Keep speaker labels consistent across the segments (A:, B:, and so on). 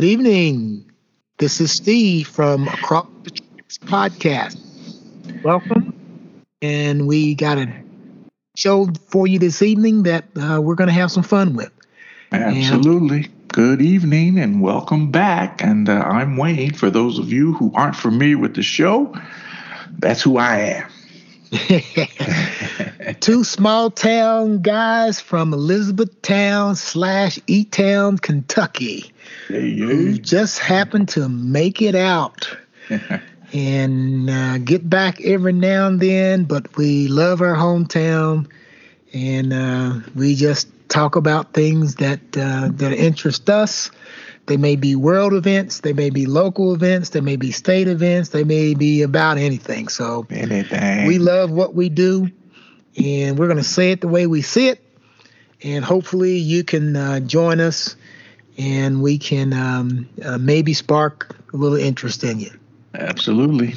A: Good evening. This is Steve from Across the Tracks podcast. Welcome. And we got a show for you this evening that uh, we're going to have some fun with.
B: Absolutely. And, Good evening and welcome back. And uh, I'm Wayne. For those of you who aren't familiar with the show, that's who I
A: am. Two small town guys from Elizabethtown slash E Town, Kentucky,
B: hey,
A: just happened to make it out and uh, get back every now and then. But we love our hometown, and uh, we just talk about things that uh, that interest us. They may be world events, they may be local events, they may be state events, they may be about anything. So
B: anything.
A: we love what we do, and we're going to say it the way we see it, and hopefully you can uh, join us, and we can um, uh, maybe spark a little interest in you.
B: Absolutely.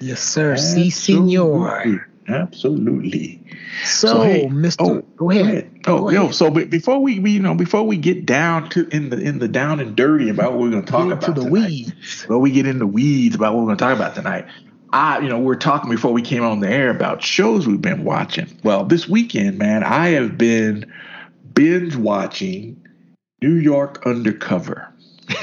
A: Yes, sir. Si, senor.
B: Absolutely.
A: So, so hey, Mr. Oh, go ahead. Go ahead.
B: Oh,
A: go
B: yo.
A: Ahead.
B: So before we, we, you know, before we get down to in the in the down and dirty about what we're going to talk about
A: to the
B: tonight,
A: weeds.
B: Well, we get in the weeds about what we're going to talk about tonight. I, you know, we're talking before we came on the air about shows we've been watching. Well, this weekend, man, I have been binge watching New York Undercover.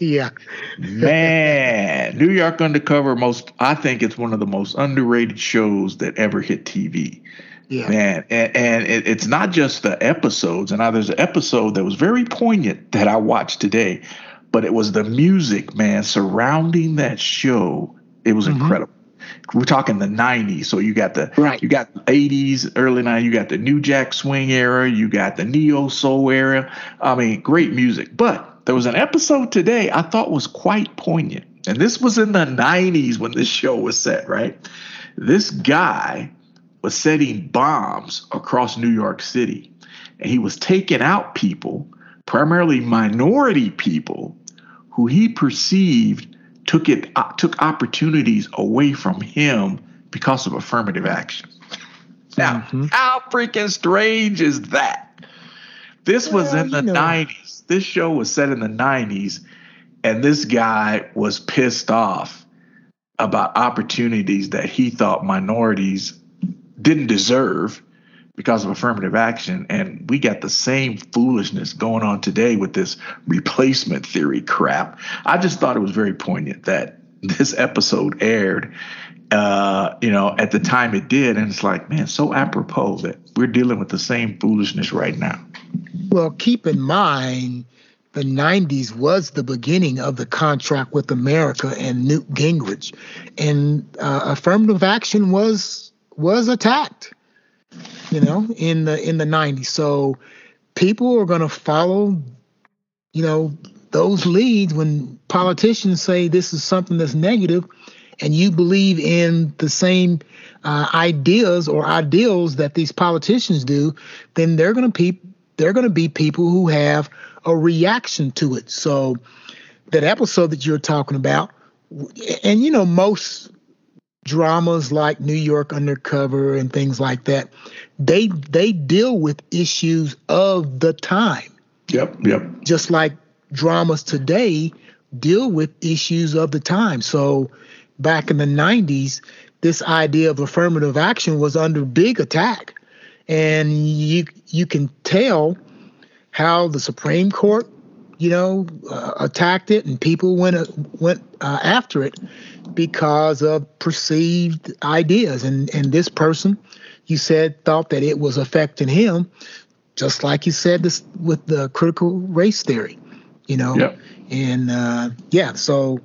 A: yeah.
B: Man, New York Undercover most I think it's one of the most underrated shows that ever hit TV.
A: Yeah.
B: Man, and, and it, it's not just the episodes. And now there's an episode that was very poignant that I watched today, but it was the music, man, surrounding that show. It was mm-hmm. incredible. We're talking the '90s, so you got the
A: right.
B: you got the '80s, early '90s. You got the New Jack Swing era. You got the neo soul era. I mean, great music. But there was an episode today I thought was quite poignant, and this was in the '90s when this show was set. Right, this guy was setting bombs across New York City. And he was taking out people, primarily minority people, who he perceived took it uh, took opportunities away from him because of affirmative action. Now, mm-hmm. how freaking strange is that? This was in the 90s. This show was set in the 90s, and this guy was pissed off about opportunities that he thought minorities didn't deserve because of affirmative action. And we got the same foolishness going on today with this replacement theory crap. I just thought it was very poignant that this episode aired, uh, you know, at the time it did. And it's like, man, so apropos that we're dealing with the same foolishness right now.
A: Well, keep in mind, the 90s was the beginning of the contract with America and Newt Gingrich. And uh, affirmative action was was attacked, you know, in the in the 90s. So people are going to follow, you know, those leads when politicians say this is something that's negative and you believe in the same uh, ideas or ideals that these politicians do, then they're going to be they're going to be people who have a reaction to it. So that episode that you're talking about, and you know most dramas like New York Undercover and things like that, they they deal with issues of the time.
B: Yep, yep.
A: Just like dramas today deal with issues of the time. So back in the 90s, this idea of affirmative action was under big attack. And you you can tell how the Supreme Court, you know, uh, attacked it and people went uh, went uh, after it because of perceived ideas. And and this person, you said, thought that it was affecting him, just like you said this with the critical race theory, you know.
B: Yep.
A: And uh, yeah, so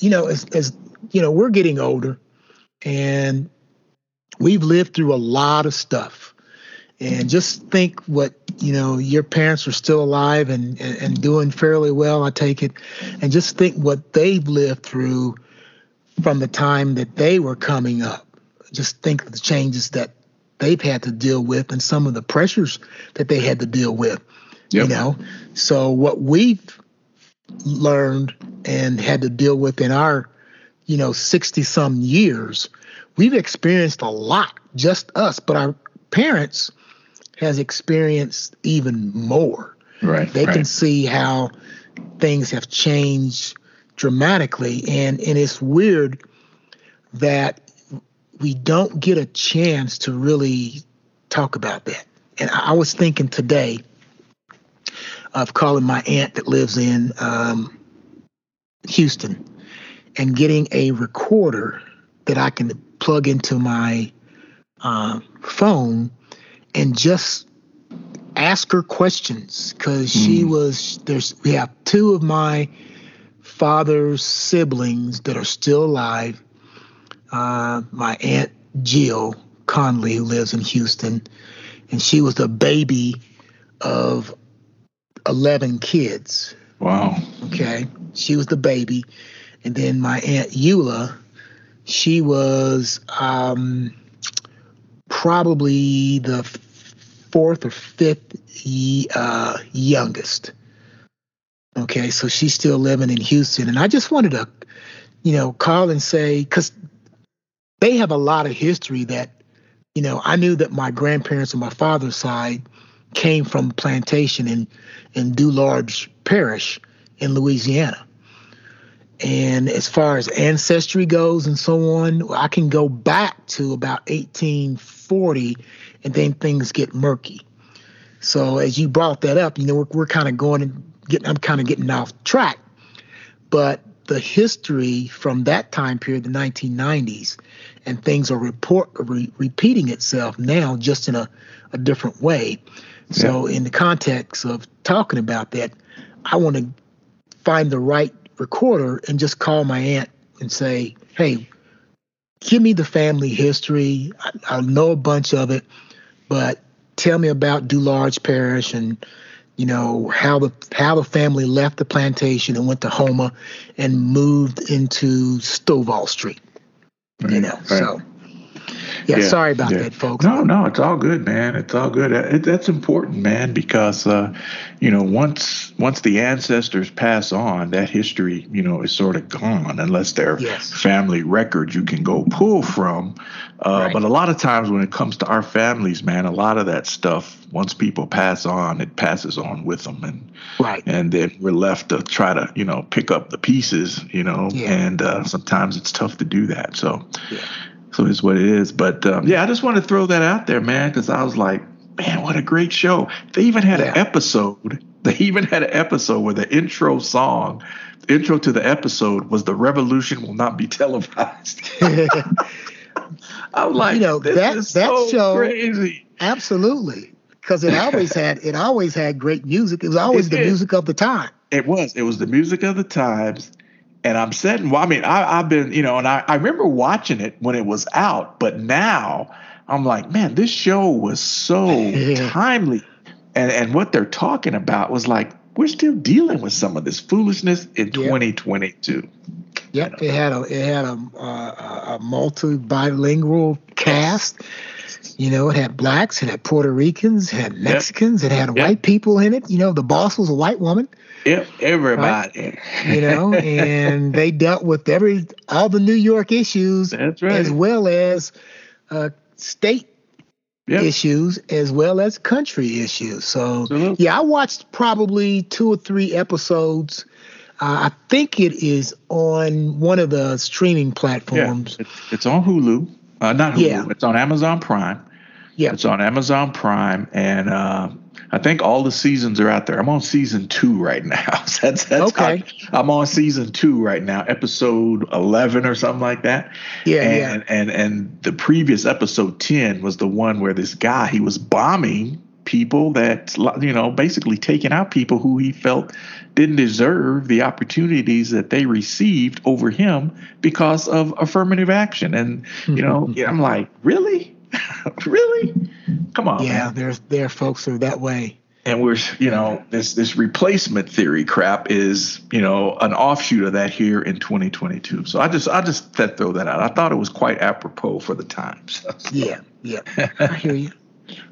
A: you know, as as you know, we're getting older, and we've lived through a lot of stuff. And just think what you know your parents are still alive and, and, and doing fairly well. I take it, and just think what they've lived through from the time that they were coming up. Just think of the changes that they've had to deal with and some of the pressures that they had to deal with. Yep. You know, so what we've learned and had to deal with in our, you know, 60 some years, we've experienced a lot, just us, but our parents has experienced even more.
B: Right.
A: They
B: right.
A: can see how things have changed dramatically, and and it's weird that we don't get a chance to really talk about that. And I was thinking today of calling my aunt that lives in um, Houston and getting a recorder that I can plug into my uh, phone and just ask her questions because mm. she was there's we have two of my father's siblings that are still alive. Uh, my aunt jill conley who lives in houston and she was the baby of 11 kids.
B: Wow.
A: Okay? She was the baby. And then my aunt eula she was um, probably the fourth or fifth uh, youngest. Okay, so she's still living in Houston, and I just wanted to, you know, call and say because they have a lot of history that, you know, I knew that my grandparents on my father's side came from plantation in in Dularge Parish in Louisiana. And as far as ancestry goes and so on, I can go back to about 1840 and then things get murky. So as you brought that up, you know, we're, we're kind of going getting, I'm kind of getting off track. But the history from that time period, the 1990s, and things are report re- repeating itself now, just in a, a different way. So, yeah. in the context of talking about that, I want to find the right recorder and just call my aunt and say, "Hey, give me the family history. I, I know a bunch of it, but tell me about Dularge Parish and you know how the how the family left the plantation and went to Houma and moved into Stovall Street. Right, you know, right. so yeah, yeah, sorry about yeah. that, folks.
B: No, no, it's all good, man. It's all good. It, that's important, man, because uh, you know once once the ancestors pass on, that history, you know, is sort of gone unless they're yes. family records you can go pull from. Uh, right. But a lot of times when it comes to our families, man, a lot of that stuff, once people pass on, it passes on with them, and
A: right,
B: and then we're left to try to, you know, pick up the pieces, you know, yeah. and uh, sometimes it's tough to do that. So. Yeah so it's what it is. But um, yeah, I just want to throw that out there, man, because I was like, man, what a great show. They even had yeah. an episode. They even had an episode where the intro song, the intro to the episode was "The Revolution Will Not Be Televised." I'm like, you know, that that so show crazy.
A: Absolutely, because it always had it always had great music. It was always it the music of the time.
B: It was. It was the music of the times and I'm sitting. Well, I mean, I, have been, you know, and I, I remember watching it when it was out, but now I'm like, man, this show was so timely, and and what they're talking about was like we're still dealing with some of this foolishness in yep. 2022.
A: Yep, it had a it had a uh, a, a multi bilingual cast. You know, it had blacks, it had Puerto Ricans, it had Mexicans, yep. it had yep. white people in it. You know, the boss was a white woman.
B: Yep, everybody.
A: Right? you know, and they dealt with every all the New York issues
B: That's right.
A: as well as uh, state yep. issues as well as country issues. So Absolutely. yeah, I watched probably two or three episodes. Uh, I think it is on one of the streaming platforms.
B: Yeah, it's, it's on Hulu. Uh, not Hulu. Yeah. It's on Amazon Prime.
A: Yeah.
B: It's on Amazon Prime, and uh, I think all the seasons are out there. I'm on season two right now. that's, that's
A: okay.
B: I, am on season two right now, episode 11 or something like that.
A: Yeah,
B: and,
A: yeah.
B: And and the previous episode 10 was the one where this guy he was bombing people that you know basically taking out people who he felt didn't deserve the opportunities that they received over him because of affirmative action and you know i'm like really really? Come on.
A: Yeah,
B: man.
A: there's there are folks who are that way.
B: And we're you know this this replacement theory crap is you know an offshoot of that here in 2022. So I just I just throw that out. I thought it was quite apropos for the times.
A: yeah, yeah, I hear you.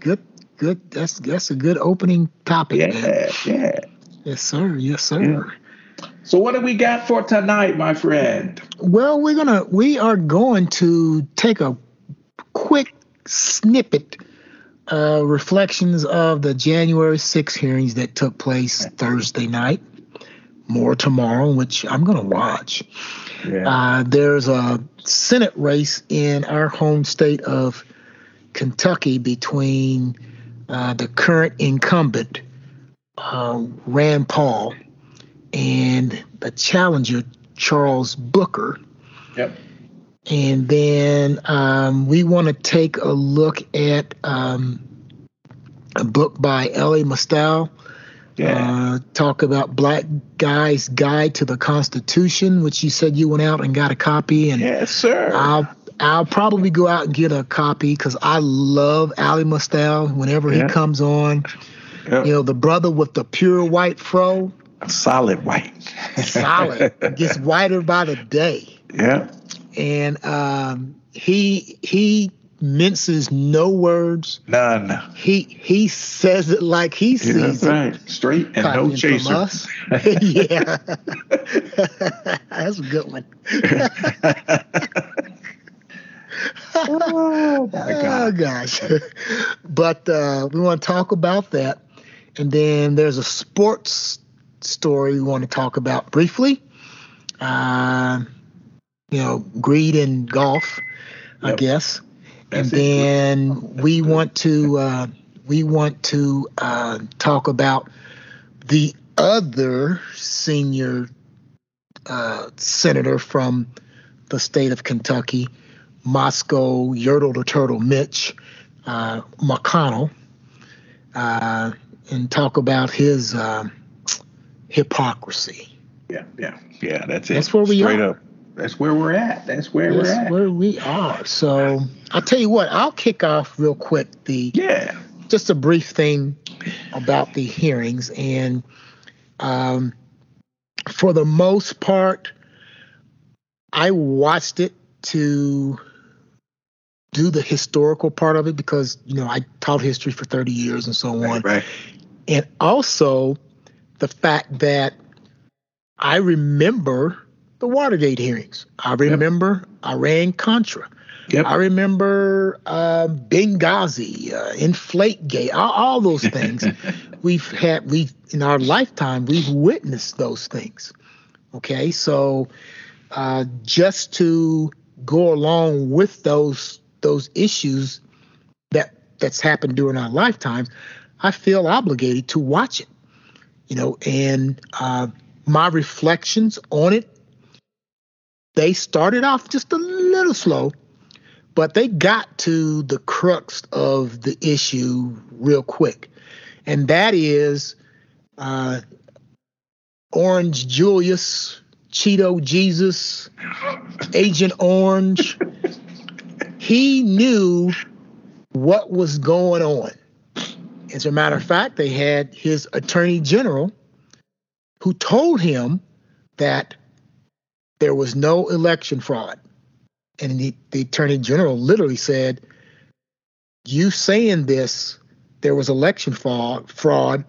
A: Good, good. That's that's a good opening topic.
B: Yeah,
A: man.
B: yeah.
A: Yes, sir. Yes, sir. Yeah.
B: So what do we got for tonight, my friend?
A: Well, we're gonna we are going to take a quick snippet uh, reflections of the January 6 hearings that took place Thursday night. More tomorrow, which I'm going to watch. Yeah. Uh, there's a Senate race in our home state of Kentucky between uh, the current incumbent, uh, Rand Paul, and the challenger, Charles Booker.
B: Yep.
A: And then um, we want to take a look at um, a book by Elie Mystal. Yeah. Uh, talk about Black Guy's Guide to the Constitution, which you said you went out and got a copy. And
B: yes, sir.
A: I'll I'll probably go out and get a copy because I love Elie Mystal. Whenever yeah. he comes on, yep. you know the brother with the pure white fro.
B: Solid white.
A: solid. Gets whiter by the day.
B: Yeah.
A: And um, he he minces no words.
B: None.
A: He he says it like he sees
B: yeah, right. it. Straight and no chaser.
A: Yeah. That's a good one. Oh, oh gosh. but uh, we want to talk about that. And then there's a sports story we want to talk about briefly. Uh, you know, greed in golf, yep. I guess. That's and then we want to uh, we want to uh, talk about the other senior uh, senator from the state of Kentucky, Moscow Yertle the Turtle Mitch uh, McConnell, uh, and talk about his uh, hypocrisy.
B: Yeah, yeah, yeah. That's it.
A: That's where we
B: Straight
A: are.
B: Up. That's where we're at. That's where
A: That's
B: we're at.
A: where we are. So I'll tell you what. I'll kick off real quick. The
B: yeah.
A: Just a brief thing about the hearings, and um, for the most part, I watched it to do the historical part of it because you know I taught history for 30 years and so
B: on. Right.
A: And also the fact that I remember the Watergate hearings. I remember yep. Iran Contra. Yep. I remember uh, Benghazi, uh, Inflategate, all, all those things. we've had we in our lifetime we've witnessed those things. Okay, so uh, just to go along with those those issues that that's happened during our lifetimes, I feel obligated to watch it. You know, and uh, my reflections on it, they started off just a little slow, but they got to the crux of the issue real quick, and that is uh, Orange Julius, Cheeto Jesus, Agent Orange he knew what was going on. As a matter of fact, they had his attorney general who told him that there was no election fraud. And the, the attorney general literally said, You saying this, there was election fraud, fraud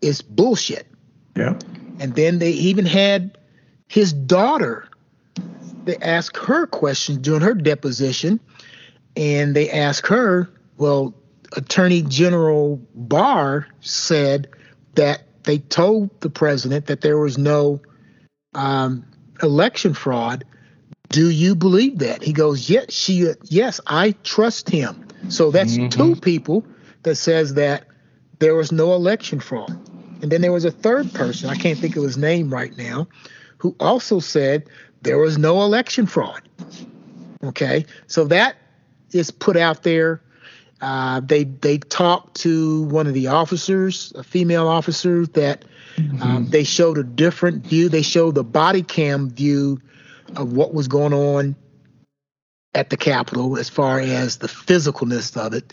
A: is bullshit.
B: Yeah.
A: And then they even had his daughter, they asked her questions during her deposition and they asked her, well, Attorney General Barr said that they told the president that there was no um, election fraud. Do you believe that? He goes, yes, she, yes, I trust him. So that's mm-hmm. two people that says that there was no election fraud. And then there was a third person, I can't think of his name right now, who also said there was no election fraud. Okay, so that is put out there. Uh, they they talked to one of the officers, a female officer, that mm-hmm. um, they showed a different view. They showed the body cam view of what was going on at the Capitol as far as the physicalness of it.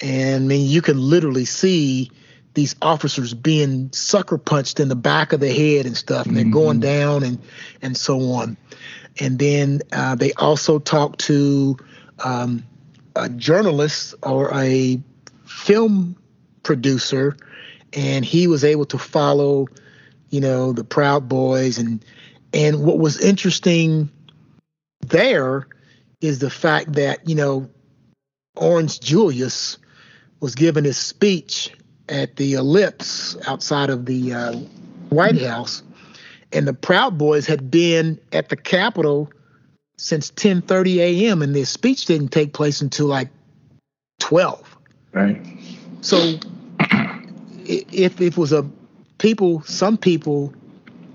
A: And I mean, you can literally see these officers being sucker punched in the back of the head and stuff, and they're mm-hmm. going down and and so on. And then uh, they also talked to um, a journalist or a film producer, and he was able to follow, you know, the Proud Boys. And and what was interesting there is the fact that you know Orange Julius was giving his speech at the Ellipse outside of the uh, White House, and the Proud Boys had been at the Capitol since 10:30 a.m. and this speech didn't take place until like 12.
B: Right.
A: So if it was a people, some people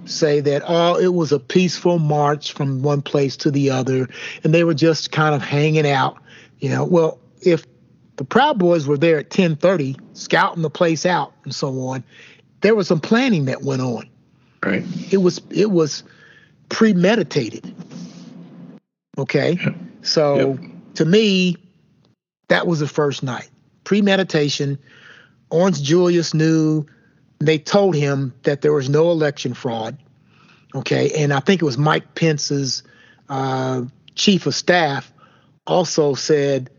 A: say that oh it was a peaceful march from one place to the other and they were just kind of hanging out you know well if the proud boys were there at 10:30 scouting the place out and so on there was some planning that went on
B: right
A: it was it was premeditated okay so yep. to me that was the first night premeditation orange julius knew they told him that there was no election fraud. Okay, and I think it was Mike Pence's uh, chief of staff also said,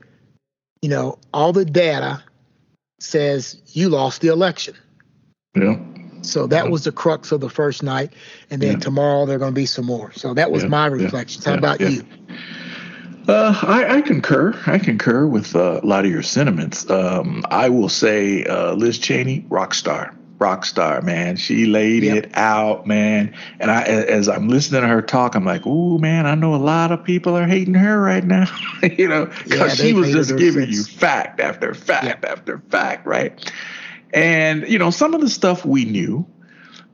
A: you know, all the data says you lost the election.
B: Yeah.
A: So that was the crux of the first night, and then yeah. tomorrow there are going to be some more. So that was yeah. my reflections. How about you?
B: Uh, I, I, concur. I concur with uh, a lot of your sentiments. Um, I will say, uh, Liz Cheney, rock star rock star, man. She laid yep. it out, man. And I, as I'm listening to her talk, I'm like, "Ooh, man, I know a lot of people are hating her right now, you know, because yeah, she was just giving since. you fact after fact yep. after fact, right? And you know, some of the stuff we knew,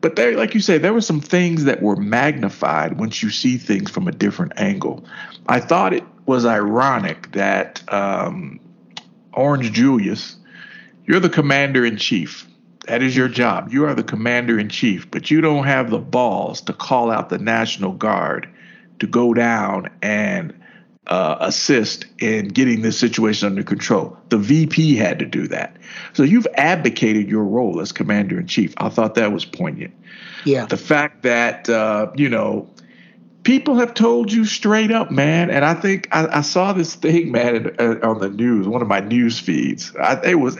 B: but there, like you say, there were some things that were magnified once you see things from a different angle. I thought it was ironic that um, Orange Julius, you're the commander in chief that is your job. You are the commander in chief, but you don't have the balls to call out the National Guard to go down and uh, assist in getting this situation under control. The VP had to do that. So you've abdicated your role as commander in chief. I thought that was poignant.
A: Yeah.
B: The fact that, uh, you know, people have told you straight up, man. And I think I, I saw this thing, man, uh, on the news, one of my news feeds. I, it was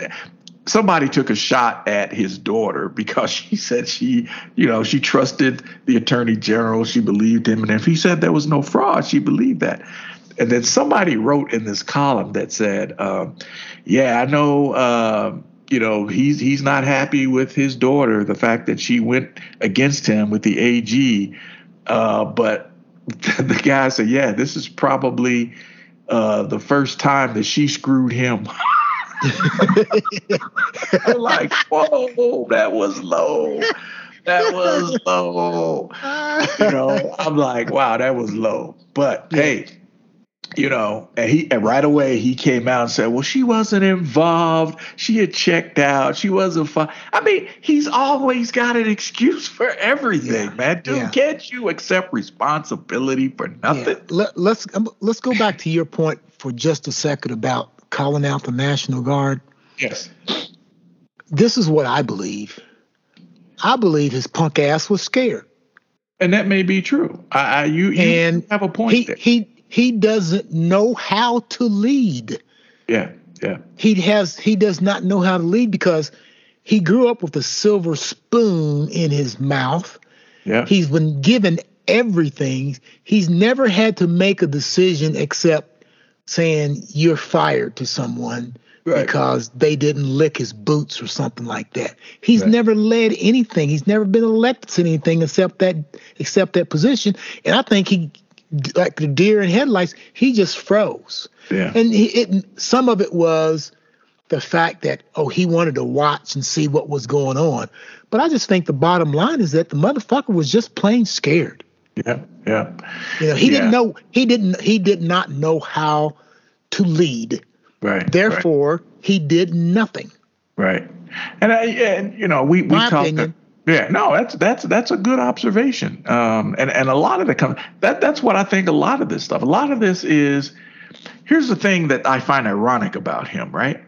B: somebody took a shot at his daughter because she said she, you know, she trusted the attorney general. She believed him. And if he said there was no fraud, she believed that. And then somebody wrote in this column that said, um, yeah, I know, uh, you know, he's he's not happy with his daughter, the fact that she went against him with the AG. Uh, but the guy said, yeah, this is probably uh, the first time that she screwed him. I'm like, whoa, that was low. That was low. You know, I'm like, wow, that was low. But hey, you know, and he and right away he came out and said, "Well, she wasn't involved. She had checked out. She wasn't fine." I mean, he's always got an excuse for everything, yeah. man. Dude, yeah. can't you accept responsibility for nothing?
A: Let, let's um, let's go back to your point for just a second about calling out the National Guard.
B: Yes.
A: This is what I believe. I believe his punk ass was scared.
B: And that may be true. I, I you, you and have a point
A: he,
B: there.
A: He he doesn't know how to lead.
B: Yeah, yeah.
A: He has he does not know how to lead because he grew up with a silver spoon in his mouth.
B: Yeah.
A: He's been given everything. He's never had to make a decision except saying you're fired to someone right. because they didn't lick his boots or something like that. He's right. never led anything. He's never been elected to anything except that except that position. And I think he like the deer in headlights, he just froze.
B: Yeah.
A: And he, it, some of it was the fact that oh he wanted to watch and see what was going on. But I just think the bottom line is that the motherfucker was just plain scared.
B: Yeah, yeah.
A: You know, he yeah. didn't know he didn't he did not know how to lead.
B: Right.
A: Therefore,
B: right.
A: he did nothing.
B: Right. And I and you know, we we
A: My
B: talked
A: opinion.
B: Yeah, no, that's that's that's a good observation. Um, and and a lot of it comes that that's what I think. A lot of this stuff. A lot of this is. Here's the thing that I find ironic about him. Right.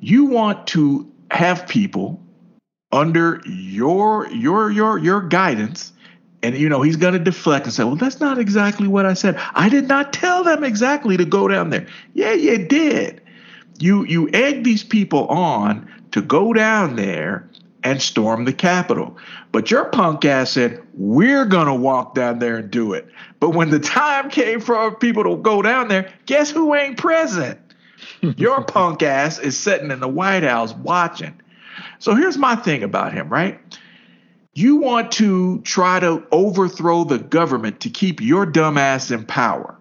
B: You want to have people under your your your your guidance and you know, he's going to deflect and say, "Well, that's not exactly what I said. I did not tell them exactly to go down there." Yeah, you did. You you egg these people on to go down there and storm the Capitol. But your punk ass said, "We're going to walk down there and do it." But when the time came for people to go down there, guess who ain't present? Your punk ass is sitting in the White House watching. So here's my thing about him, right? You want to try to overthrow the government to keep your dumb ass in power.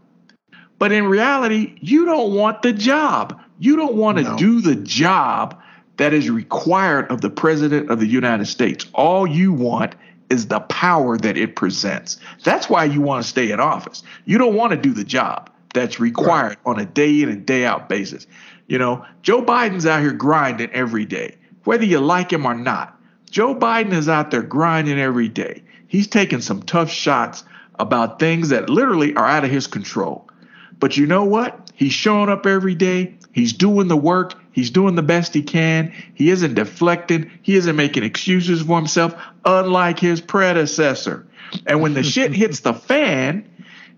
B: But in reality, you don't want the job. You don't want to no. do the job that is required of the president of the United States. All you want is the power that it presents. That's why you want to stay in office. You don't want to do the job that's required right. on a day in and day out basis. You know, Joe Biden's out here grinding every day, whether you like him or not. Joe Biden is out there grinding every day. He's taking some tough shots about things that literally are out of his control. But you know what? He's showing up every day. He's doing the work. He's doing the best he can. He isn't deflecting. He isn't making excuses for himself, unlike his predecessor. And when the shit hits the fan,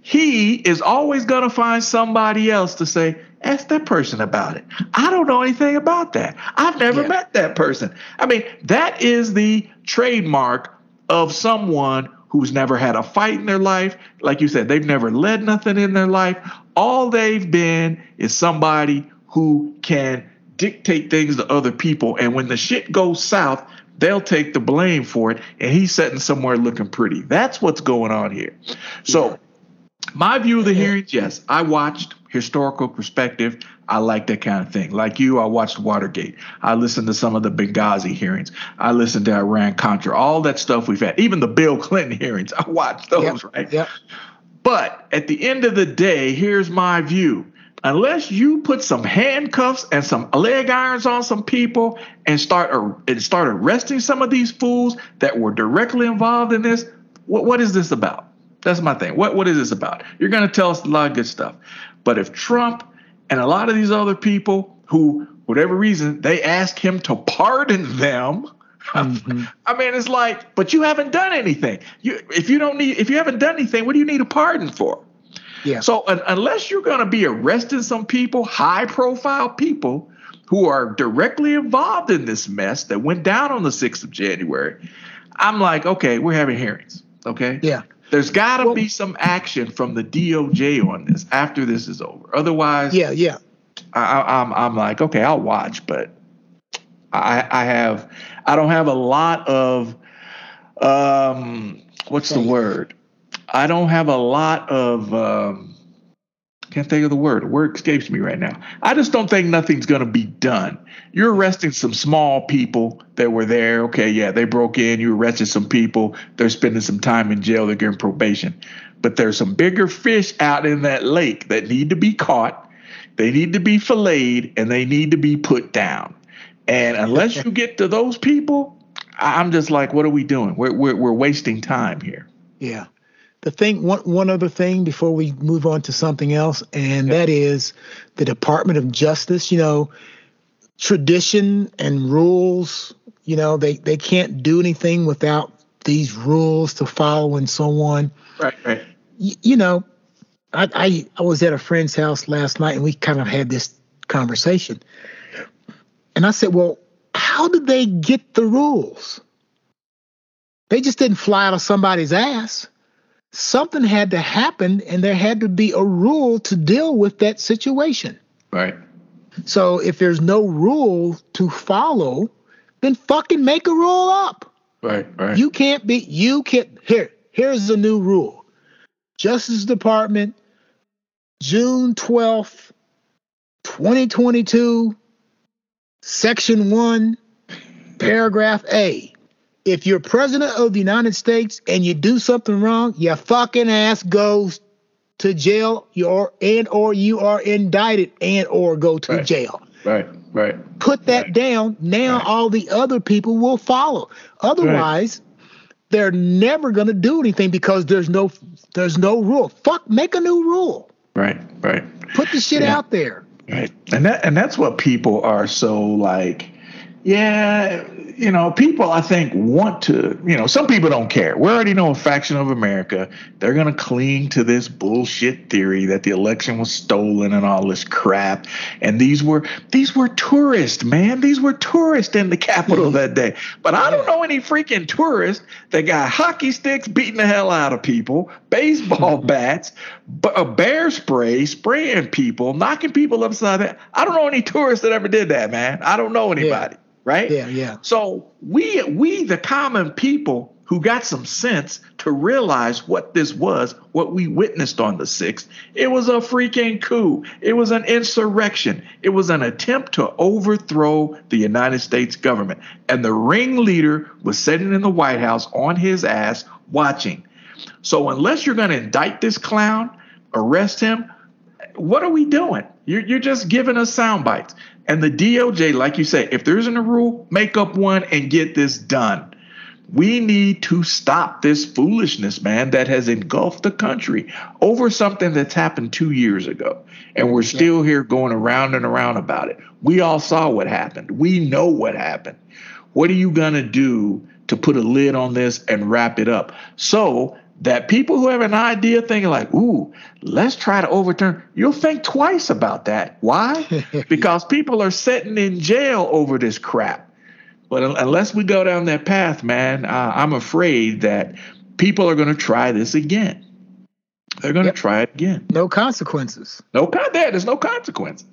B: he is always going to find somebody else to say, ask that person about it. I don't know anything about that. I've never yeah. met that person. I mean, that is the trademark of someone who's never had a fight in their life. Like you said, they've never led nothing in their life. All they've been is somebody who can dictate things to other people. And when the shit goes south, they'll take the blame for it. And he's sitting somewhere looking pretty. That's what's going on here. So, my view of the hearings, yes, I watched historical perspective. I like that kind of thing. Like you, I watched Watergate. I listened to some of the Benghazi hearings. I listened to Iran Contra, all that stuff we've had, even the Bill Clinton hearings. I watched those, yep. right?
A: Yeah.
B: But at the end of the day, here's my view unless you put some handcuffs and some leg irons on some people and start and start arresting some of these fools that were directly involved in this, what, what is this about? That's my thing. What what is this about? You're going to tell us a lot of good stuff, but if Trump and a lot of these other people who, whatever reason, they ask him to pardon them. Mm-hmm. I mean, it's like, but you haven't done anything. You, if you don't need, if you haven't done anything, what do you need a pardon for?
A: Yeah.
B: So uh, unless you're going to be arresting some people, high profile people who are directly involved in this mess that went down on the 6th of January, I'm like, okay, we're having hearings. Okay.
A: Yeah.
B: There's got to well, be some action from the DOJ on this after this is over. Otherwise,
A: yeah, yeah.
B: I, am I'm, I'm like, okay, I'll watch, but I I have I don't have a lot of um what's the word? I don't have a lot of um, can't think of the word. The word escapes me right now. I just don't think nothing's going to be done. You're arresting some small people that were there. Okay, yeah, they broke in. You arrested some people. They're spending some time in jail. They're getting probation. But there's some bigger fish out in that lake that need to be caught. They need to be filleted and they need to be put down. And unless you get to those people, I'm just like, what are we doing? We're, we're, we're wasting time here.
A: Yeah the thing one one other thing before we move on to something else and that is the department of justice you know tradition and rules you know they they can't do anything without these rules to follow and so on.
B: Right right.
A: Y- you know I, I i was at a friend's house last night and we kind of had this conversation. And i said well how did they get the rules? They just didn't fly out of somebody's ass something had to happen and there had to be a rule to deal with that situation.
B: Right.
A: So if there's no rule to follow, then fucking make a rule up.
B: Right, right.
A: You can't be you can't here, here's the new rule. Justice Department, June 12th, 2022, Section 1, Paragraph A if you're president of the United States and you do something wrong, your fucking ass goes to jail or and or you are indicted and or go to
B: right.
A: jail.
B: Right, right.
A: Put that right. down. Now right. all the other people will follow. Otherwise, they're never going to do anything because there's no there's no rule. Fuck, make a new rule.
B: Right, right.
A: Put the shit yeah. out there.
B: Right. And that and that's what people are so like yeah, you know, people I think want to, you know, some people don't care. We already know a faction of America, they're going to cling to this bullshit theory that the election was stolen and all this crap. And these were these were tourists, man. These were tourists in the Capitol that day. But I don't know any freaking tourists that got hockey sticks beating the hell out of people, baseball bats, a bear spray, spraying people, knocking people upside the I don't know any tourists that ever did that, man. I don't know anybody. Yeah right?
A: Yeah, yeah.
B: So we we the common people who got some sense to realize what this was, what we witnessed on the 6th. It was a freaking coup. It was an insurrection. It was an attempt to overthrow the United States government. And the ringleader was sitting in the White House on his ass watching. So unless you're going to indict this clown, arrest him, what are we doing? You're, you're just giving us sound bites. And the DOJ, like you say, if there isn't a rule, make up one and get this done. We need to stop this foolishness, man, that has engulfed the country over something that's happened two years ago. And we're still here going around and around about it. We all saw what happened. We know what happened. What are you going to do to put a lid on this and wrap it up so that people who have an idea thinking like, ooh, let's try to overturn, you'll think twice about that. Why? because people are sitting in jail over this crap. But unless we go down that path, man, uh, I'm afraid that people are going to try this again. They're going to yep. try it again.
A: No consequences.
B: No con. There's no consequences.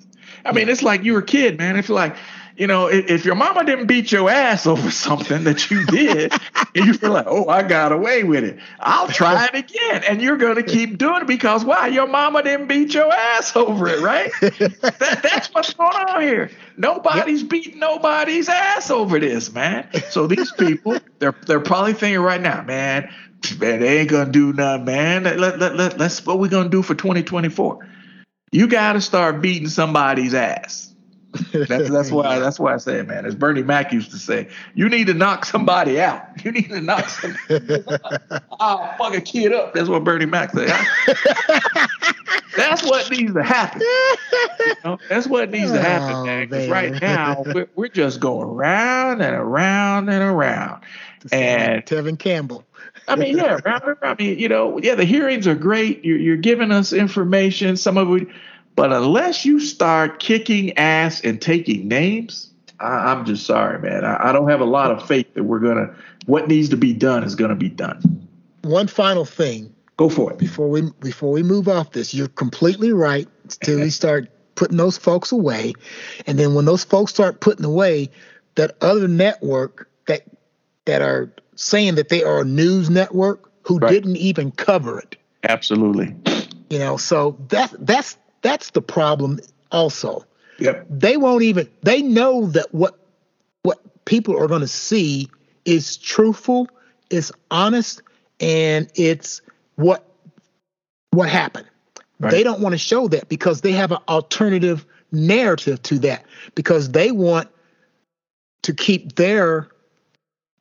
B: I mean, it's like you were a kid, man. If you're like you know, if, if, your mama didn't beat your ass over something that you did, and you feel like, oh, I got away with it, I'll try it again. And you're going to keep doing it because why? Your mama didn't beat your ass over it, right? that, that's what's going on here. Nobody's yep. beating nobody's ass over this, man. So these people, they're they're probably thinking right now, man, man, they ain't gonna do nothing, man. Let, let, let, let, let's what we gonna do for 2024. You gotta start beating somebody's ass that's that's why that's why I say it, man. As Bernie Mac used to say, you need to knock somebody out. You need to knock somebody. I'll fuck a kid up. That's what Bernie Mac said. that's what needs to happen. You know? That's what needs to happen, oh, man. Because right now we're, we're just going around and around and around. And
A: Tevin Campbell.
B: I mean, yeah, I mean, you know, yeah, the hearings are great. You're, you're giving us information. Some of it but unless you start kicking ass and taking names, I, am just sorry, man. I, I, don't have a lot of faith that we're gonna. What needs to be done is gonna be done.
A: One final thing.
B: Go for it.
A: Before we before we move off this, you're completely right. Until we start putting those folks away, and then when those folks start putting away, that other network that that are saying that they are a news network who right. didn't even cover it.
B: Absolutely.
A: You know, so that that's that's the problem also.
B: Yep.
A: They won't even they know that what what people are going to see is truthful, is honest, and it's what what happened. Right. They don't want to show that because they have an alternative narrative to that because they want to keep their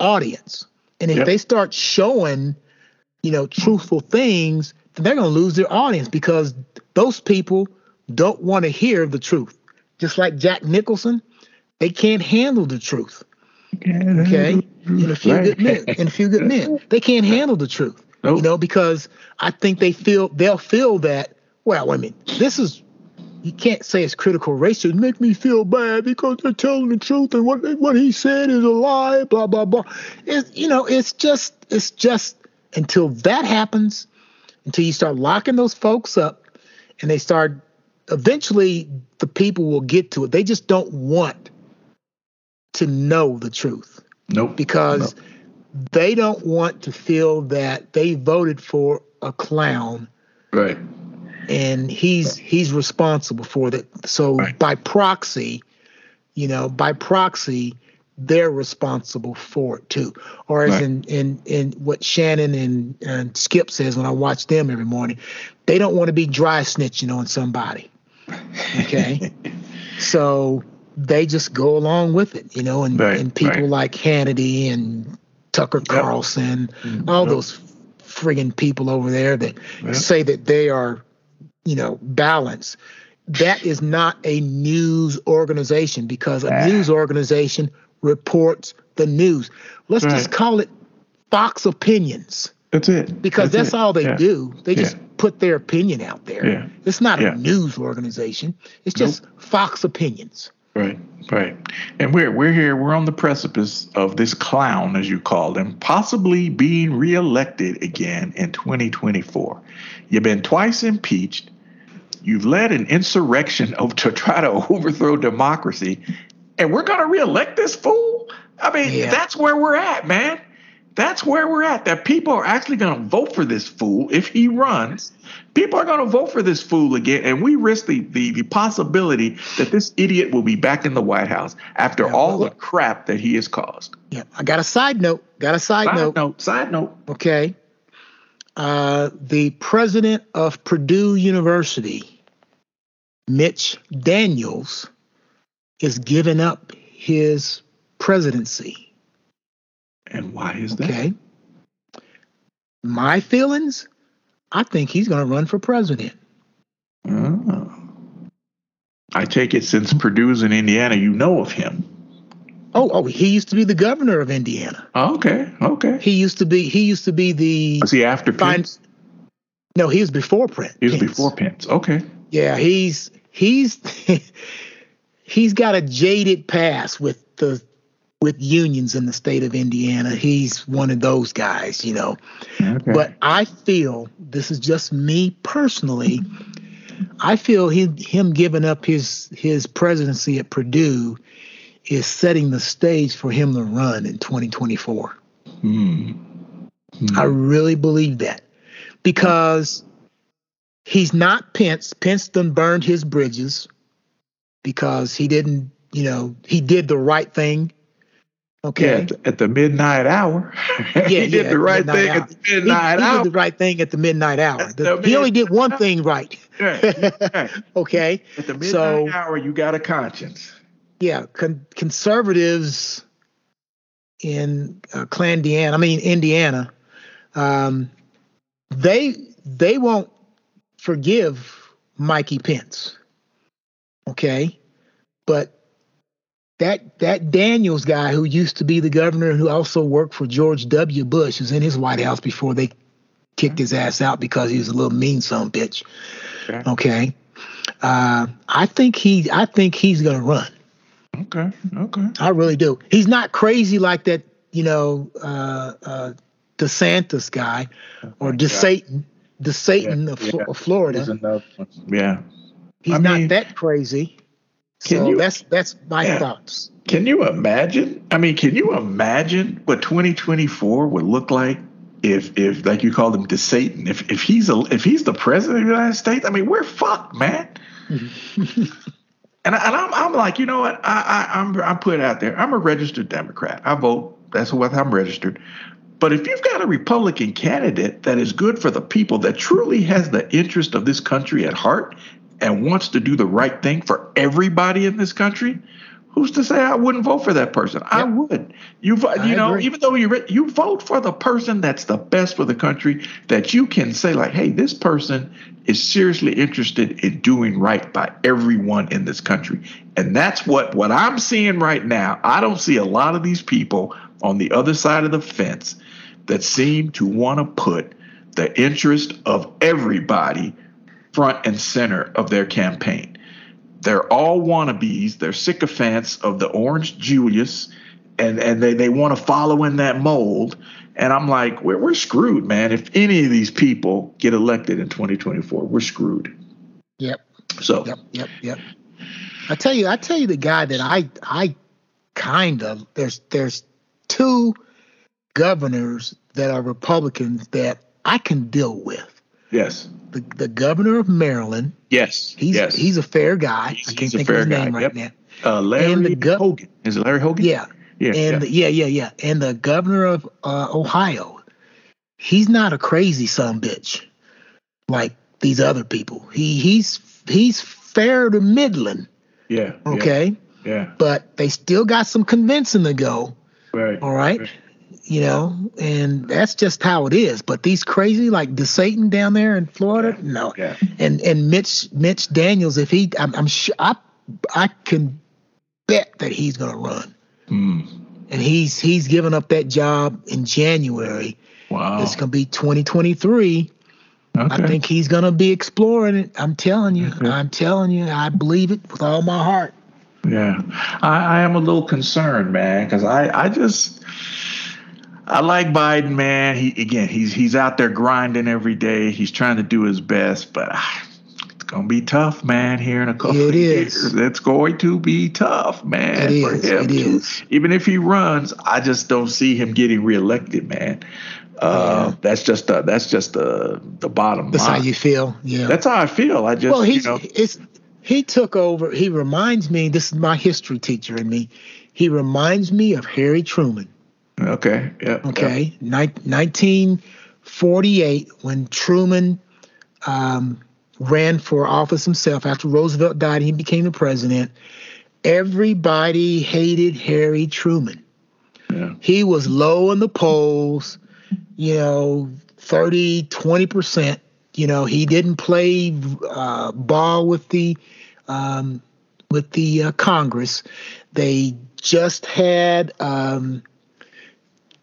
A: audience. And if yep. they start showing, you know, truthful things, they're going to lose their audience because those people don't want to hear the truth. Just like Jack Nicholson, they can't handle the truth. Okay, in a few good men, in a few good men, they can't handle the truth. Nope. You know, because I think they feel they'll feel that. Well, I mean, this is you can't say it's critical race racism. Make me feel bad because they're telling the truth and what what he said is a lie. Blah blah blah. It's you know, it's just it's just until that happens, until you start locking those folks up, and they start eventually the people will get to it. They just don't want to know the truth.
B: Nope.
A: Because nope. they don't want to feel that they voted for a clown.
B: Right.
A: And he's right. he's responsible for that. So right. by proxy, you know, by proxy, they're responsible for it too. Or as right. in, in in what Shannon and, and Skip says when I watch them every morning, they don't want to be dry snitching on somebody. Okay. so they just go along with it, you know, and, right, and people right. like Hannity and Tucker Carlson, yep. all yep. those friggin' people over there that yep. say that they are, you know, balanced. That is not a news organization because a ah. news organization reports the news. Let's
B: Right.
A: just call it Fox Opinions
B: That's it.
A: because that's,
B: it.
A: all they
B: Yeah.
A: do. They just put their opinion out there.
B: Yeah.
A: It's not
B: Yeah.
A: a news organization. It's just Fox Opinions.
B: Right, right. And we're we're here, we're on the precipice of this clown, as you call him, possibly being reelected again in 2024. You've been twice impeached. You've led an insurrection of to try to overthrow democracy, and we're gonna reelect this fool? I mean,
A: Yeah.
B: that's where we're at, man. That's where we're at. That people are actually going to vote for this fool if he runs. People are going to vote for this fool again, and we risk the, the the possibility that this idiot will be back in the White House after
A: Yeah,
B: all
A: well,
B: the crap that he has caused.
A: Yeah. I got a side note. Got a side,
B: Side
A: note.
B: note. Side note.
A: Okay. Uh, the president of Purdue University, Mitch Daniels, is giving up his presidency.
B: And why is that?
A: Okay. My feelings, I think he's going to run for president.
B: Oh. I take it since mm-hmm. Purdue's in Indiana, you know of him.
A: Oh, oh, he used to be the governor of Indiana.
B: Oh, okay, okay.
A: He used to be he used to be the
B: Was he after
A: fine-
B: Pence?
A: No, he was before Prince.
B: He was before Pence. Okay.
A: Yeah, he's he's he's got a jaded past with the with unions in the state of Indiana. He's one of those guys, you know.
B: Okay.
A: But I feel this is just me personally. I feel him him giving up his his presidency at Purdue is setting the stage for him to run in 2024.
B: Hmm.
A: I really believe that because he's not Pence. Pence done burned his bridges because he didn't, you know, he did the right thing.
B: Yeah,
A: Okay.
B: at, the, at the midnight hour.
A: Yeah,
B: he did
A: yeah,
B: the right thing
A: hour.
B: at the midnight
A: he
B: hour.
A: He did the right thing at the midnight hour. The-
B: the
A: he only did one
B: midnight
A: thing right.
B: Yeah, yeah.
A: Okay.
B: At the midnight
A: So-
B: hour, you got a conscience.
A: Yeah. Con- conservatives in uh, Clandiana, I mean Indiana, um, they they won't forgive Mikey Pence. Okay, but that that Daniels guy who used to be the governor and who also worked for George W. Bush was in his White House before they kicked his ass out because he was a little mean son bitch.
B: Okay.
A: Okay, uh, I think he I think he's gonna run.
B: Okay. Okay.
A: I really do. He's not crazy like that, you know, uh, uh, DeSantis guy or DeSatan, DeSatan
B: Yeah,
A: of,
B: yeah.
A: of Florida.
B: There's another one. Yeah.
A: He's
B: I
A: not that crazy. So
B: you-
A: that's that's my
B: Yeah.
A: thoughts.
B: Can you imagine? I mean, can you imagine what 2024 would look like if, if like you called him, DeSatan? If if he's a if he's the president of the United States, I mean, we're fucked, man. And, I, and I'm, I'm like, you know what? I, I, I'm, I'm put out there. I'm a registered Democrat. I vote. That's what I'm registered. But if you've got a Republican candidate that is good for the people, that truly has the interest of this country at heart and wants to do the right thing for everybody in this country, who's to say I wouldn't vote for that person? I would. You, vo-
A: I
B: you know,
A: agree.
B: even though you you vote for the person that's the best for the country, that you can say like, hey, this person is seriously interested in doing right by everyone in this country. And that's what what I'm seeing right now. I don't see a lot of these people on the other side of the fence that seem to want to put the interest of everybody front and center of their campaign. They're all wannabes. They're sycophants of the Orange Julius, and, and they, they want to follow in that mold. And I'm like, we're, we're screwed, man. If any of these people get elected in 2024, we're screwed.
A: Yep,
B: So,
A: yep, yep, yep. I tell you, I tell you, the guy that I I kind of there's there's two governors that are Republicans that I can deal with.
B: yes,
A: The the governor of Maryland,
B: yes,
A: he's
B: yes.
A: he's a fair guy.
B: He's-
A: I can't think of his
B: fair guy,
A: name right
B: yep.
A: now.
B: uh, Larry
A: and the go-
B: Hogan. Is it Larry Hogan?
A: Yeah,
B: yeah,
A: and
B: yeah.
A: The, yeah, yeah, yeah. And the governor of uh, Ohio, he's not a crazy son bitch like these other people. He he's he's fair to Midland,
B: yeah, yeah,
A: okay,
B: yeah,
A: but they still got some convincing to go.
B: right.
A: All right. You know, and that's just how it is. But these crazy like DeSatan down there in Florida, no.
B: Yeah.
A: And and Mitch Mitch Daniels, if he, I'm, I'm sure I I can bet that he's gonna run.
B: Mm.
A: and he's he's given up that job in January.
B: Wow.
A: It's going to be 2023.
B: okay.
A: I think he's going to be exploring it. I'm telling you.
B: Okay.
A: I'm telling you. I believe it with all my heart.
B: Yeah, I, I am a little concerned, man, because I, I just I like Biden, man. He again, he's he's out there grinding every day. He's trying to do his best, but ah, it's gonna be tough, man. Here in a couple
A: It
B: of
A: is.
B: years, it's going to be tough, man.
A: It
B: for
A: is.
B: him
A: It
B: to-
A: is.
B: Even if he runs, I just don't see him getting reelected, man. Uh,
A: Yeah.
B: That's just the, that's just the the bottom
A: That's
B: line.
A: how you feel. Yeah.
B: that's how I feel. I just
A: well,
B: you
A: he's
B: know
A: it's he took over. He reminds me. This is my history teacher in me. He reminds me of Harry Truman.
B: Okay yeah
A: Okay, Nin- 1948 when Truman um, ran for office himself after Roosevelt died, he became the president. Everybody hated Harry Truman.
B: yeah.
A: He was low in the polls, you know, 30, 20%. You know, he didn't play uh, ball with the um, with the uh, Congress. They just had um,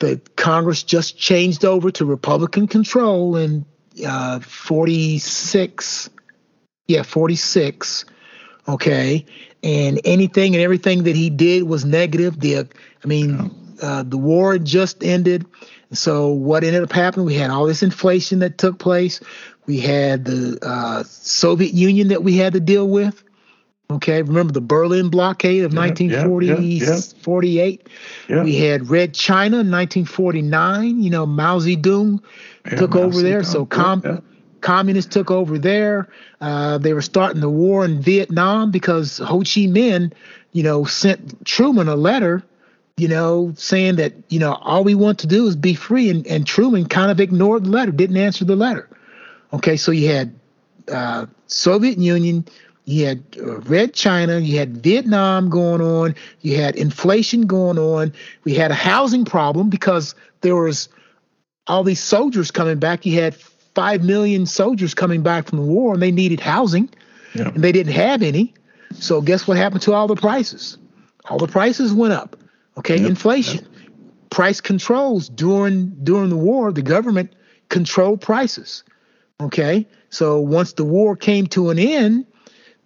A: the Congress just changed over to Republican control in uh, 46. Yeah, 46. Okay, and anything and everything that he did was negative. The I mean, uh, the war just ended. So what ended up happening? We had all this inflation that took place. We had the uh, Soviet Union that we had to deal with. Okay, remember the Berlin blockade of
B: Yeah, yeah, yeah, yeah.
A: We had Red China in 1949. You know, Mao Zedong took
B: Mao
A: over there. So com- communists took over there. Uh, they were starting the war in Vietnam because Ho Chi Minh, you know, sent Truman a letter, you know, saying that, you know, all we want to do is be free. And, and Truman kind of ignored the letter, didn't answer the letter. Okay, so you had uh, Soviet Union, you had uh, Red China, you had Vietnam going on, you had inflation going on, we had a housing problem because there was all these soldiers coming back. You had five million soldiers coming back from the war, and they needed housing,
B: Yeah.
A: and they didn't have any. So guess what happened to all the prices? All the prices went up. Okay,
B: Yep,
A: inflation, price controls during during the war. The government controlled prices. Okay, so once the war came to an end,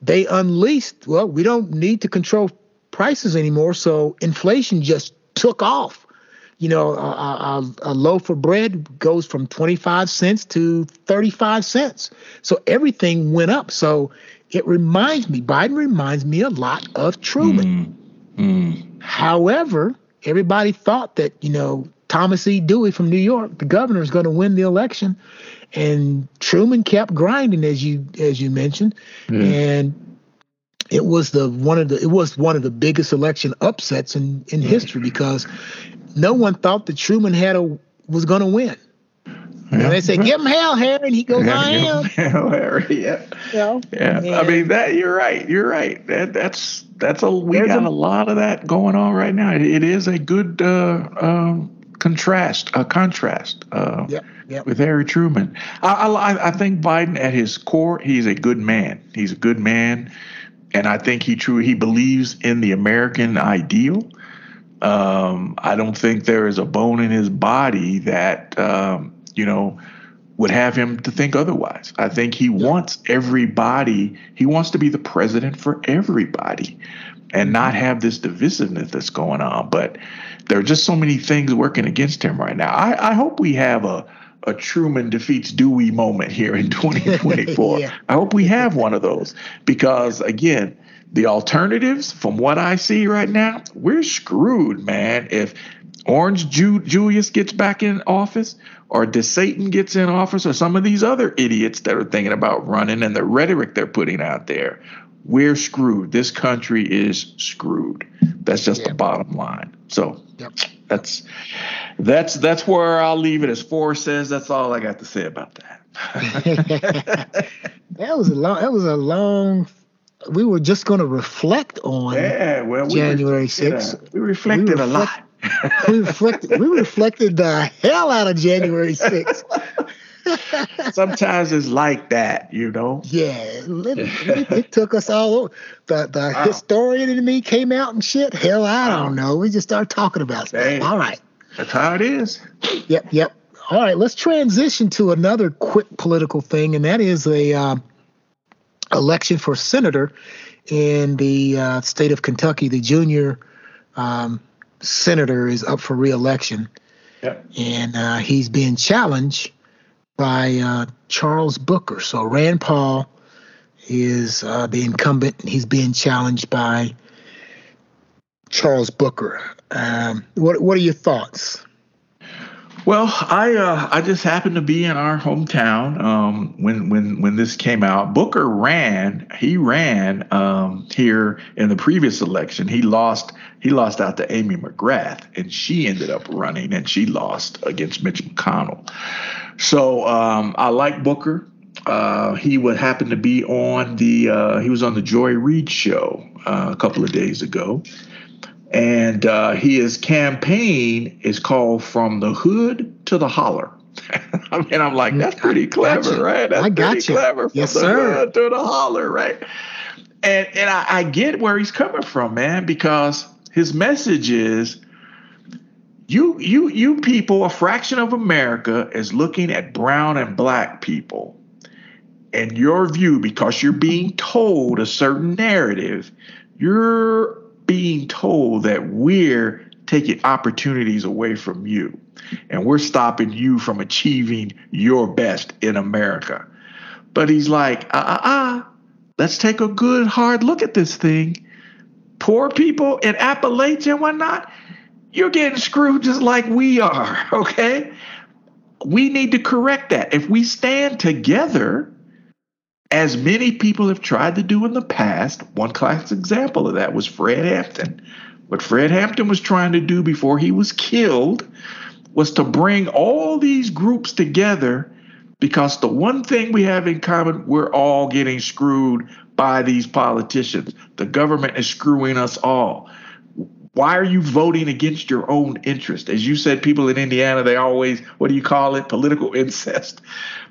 A: they unleashed. Well, we don't need to control prices anymore, so inflation just took off. You know, a, a, a loaf of bread goes from 25 cents to 35 cents. So everything went up. So it reminds me, Biden reminds me a lot of Truman.
B: Mm. Mm.
A: However, everybody thought that, you know, Thomas E. Dewey from New York, the governor, is going to win the election. And Truman kept grinding, as you as you mentioned.
B: Yeah.
A: And it was the one of the it was one of the biggest election upsets in, in history because no one thought that Truman had a was going to win. And they say, "Give him hell, Harry," and he goes, "I am."
B: Yeah, Larry, yeah.
A: You know?
B: Yeah, I mean that. You're right. You're right. That that's that's a we
A: There's
B: got
A: a-
B: a, lot of that going on right now. It, it is a good uh, um, contrast, a contrast uh,
A: Yep, yep.
B: with Harry Truman. I, I I think Biden at his core, he's a good man. He's a good man, and I think he true he believes in the American ideal. Um, I don't think there is a bone in his body that um, you know would have him to think otherwise. I think he wants everybody. He wants to be the president for everybody, and not have this divisiveness that's going on. But there are just so many things working against him right now. I, I hope we have a a Truman defeats Dewey moment here in 2024.
A: Yeah.
B: I hope we have one of those because again, the alternatives from what I see right now, we're screwed, man. If Orange Ju- Julius gets back in office or DeSatan gets in office or some of these other idiots that are thinking about running and the rhetoric they're putting out there, we're screwed. This country is screwed. That's just
A: Yeah.
B: the bottom line. So
A: Yep.
B: That's that's that's where I'll leave it as Forrest says. That's all I got to say about that.
A: That was a long. That was a long. We were just going to reflect on.
B: yeah, well, we
A: January
B: reflected,
A: 6th.
B: uh, we reflected
A: We
B: a lot.
A: We reflected. we reflected the hell out of January 6th.
B: Sometimes it's like that, you know.
A: Yeah, it, it, it took us all over. The the wow. historian in me came out and shit. Hell, I don't know. We just started talking about stuff. All right,
B: that's how it is.
A: Yep, yep. All right, let's transition to another quick political thing, and that is a uh, election for senator in the uh, state of Kentucky. The junior um, senator is up for reelection, yep. and uh, he's being challenged by uh, Charles Booker. So Rand Paul is uh, the incumbent, and he's being challenged by Charles Booker. Um, what What are your thoughts?
B: Well, I uh, I just happened to be in our hometown um, when when when this came out. Booker ran. He ran um, here in the previous election. He lost. He lost out to Amy McGrath, and she ended up running, and she lost against Mitch McConnell. So um, I like Booker. Uh, he would happen to be on the. Uh, he was on the Joy Reid show uh, a couple of days ago and uh, his campaign is called "From the Hood to the Holler." I mean, I'm like, that's pretty clever, gotcha. right? That's
A: I got
B: pretty
A: you.
B: clever.
A: Yes,
B: from
A: sir.
B: The hood to the holler, right? And and I, I get where he's coming from, man, because his message is you you you people, a fraction of America is looking at brown and black people and your view because you're being told a certain narrative. You're being told that we're taking opportunities away from you and we're stopping you from achieving your best in America. But he's like, uh uh uh, let's take a good hard look at this thing. Poor people in Appalachia and whatnot, you're getting screwed just like we are, okay? We need to correct that. If we stand together, as many people have tried to do in the past. One classic example of that was Fred Hampton. What Fred Hampton was trying to do before he was killed was to bring all these groups together because the one thing we have in common, we're all getting screwed by these politicians. The government is screwing us all. Why are you voting against your own interest? As you said, people in Indiana, they always, what do you call it? Political incest.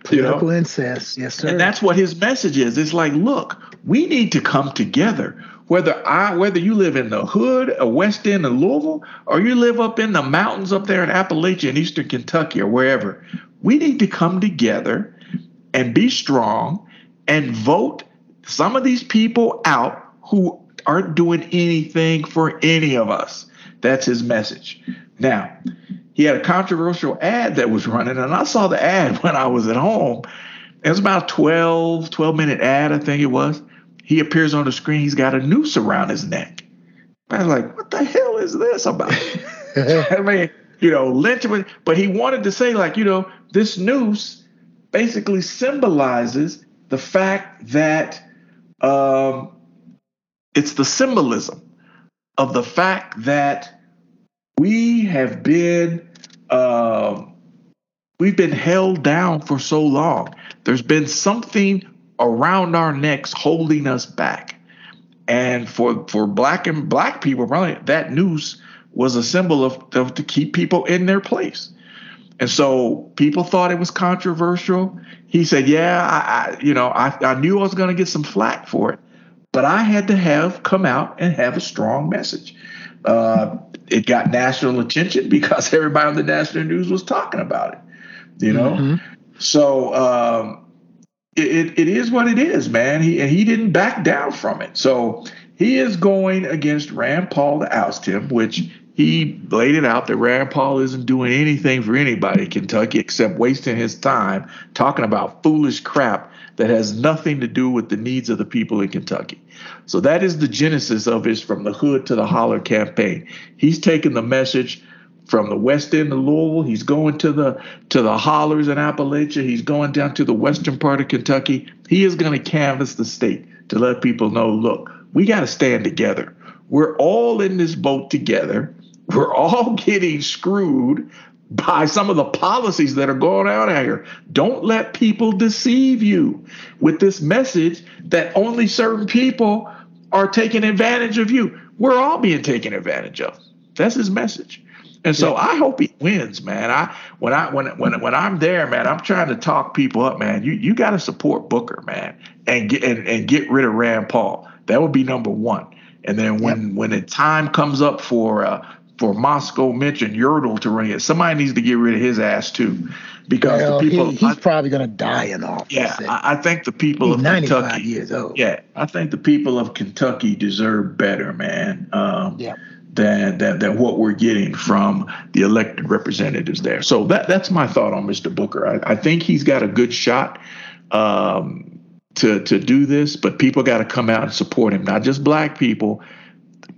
A: Political you know? incest, yes, sir.
B: And that's what his message is. It's like, look, we need to come together. Whether I, whether you live in the hood, a West End of Louisville, or you live up in the mountains up there in Appalachia in Eastern Kentucky or wherever, we need to come together and be strong and vote some of these people out who aren't doing anything for any of us. That's his message. Now, he had a controversial ad that was running, and I saw the ad when I was at home. It was about a 12, 12 minute ad, I think it was. He appears on the screen, he's got a noose around his neck. I was like, what the hell is this about? I mean, you know, Lynch, but he wanted to say, like, you know, this noose basically symbolizes the fact that um, it's the symbolism of the fact that we have been uh, we've been held down for so long. There's been something around our necks holding us back. And for for black and black people, probably that noose was a symbol of, of to keep people in their place. And so people thought it was controversial. He said, "Yeah, I, I you know, I, I knew I was going to get some flack for it, but I had to have come out and have a strong message." Uh, it got national attention because everybody on the national news was talking about it. You know, mm-hmm. so um, it, it is what it is, man. He and he didn't back down from it. So he is going against Rand Paul to oust him, which he laid it out that Rand Paul isn't doing anything for anybody in Kentucky except wasting his time talking about foolish crap that has nothing to do with the needs of the people in Kentucky. So that is the genesis of his From the Hood to the Holler campaign. He's taken the message from the west end of Louisville. He's going to the to the hollers in Appalachia. He's going down to the western part of Kentucky. He is going to canvass the state to let people know, look, we got to stand together. We're all in this boat together. We're all getting screwed by some of the policies that are going out here. Don't let people deceive you with this message that only certain people are taking advantage of you. We're all being taken advantage of. That's his message. And so I hope he wins, man. I when I when when when I'm there, man, I'm trying to talk people up, man. You you got to support Booker, man, and get and, and get rid of Rand Paul. That would be number one. And then when yep. when the time comes up for uh, for Moscow Mitch and Yertle to run it, somebody needs to get rid of his ass too, because well, the people
A: he, he's I, probably going to die in office.
B: Yeah, I, I, think the people
A: he's
B: of
A: 95
B: Kentucky.
A: years old.
B: Yeah, I think the people of Kentucky deserve better, man. Um, yeah. Than, than, than what we're getting from the elected representatives there. So that that's my thought on Mr. Booker. I, I think he's got a good shot. Um, to to do this, but people got to come out and support him. Not just black people.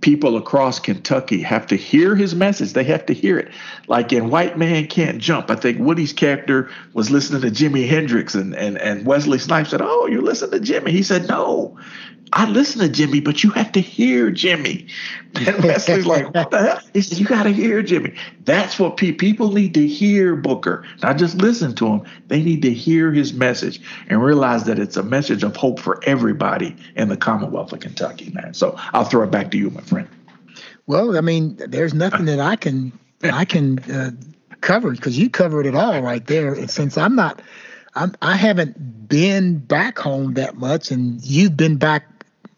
B: People across Kentucky have to hear his message. They have to hear it. Like in White Man Can't Jump, I think Woody's character was listening to Jimi Hendrix and, and, and Wesley Snipes said, Oh, you listen to Jimi. He said, No, I listen to Jimi, but you have to hear Jimi. And Wesley's like, what the hell? He said, you got to hear Jimi. That's what pe- people need to hear Booker, not just listen to him. They need to hear his message and realize that it's a message of hope for everybody in the Commonwealth of Kentucky, man. So I'll throw it back to you, my friend.
A: Well, I mean, there's nothing that I can I can uh, cover because you covered it all right there. And since I'm not, I'm, I haven't been back home that much, and you've been back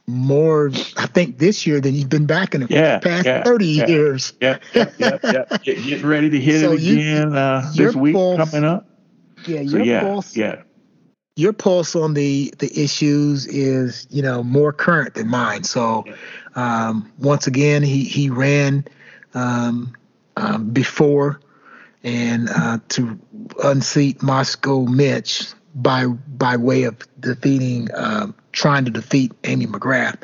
A: more, I think, this year than you've been back in the yeah, past yeah, 30
B: yeah,
A: years.
B: Yeah, yeah, yeah. Getting ready to hit so it again uh, this week pulse, coming up.
A: Yeah, your so, yeah, pulse.
B: Yeah.
A: Your pulse on the the issues is, you know, more current than mine. So, um, once again, he he ran um, um, before and uh, to unseat Moscow Mitch by by way of defeating um, trying to defeat Amy McGrath,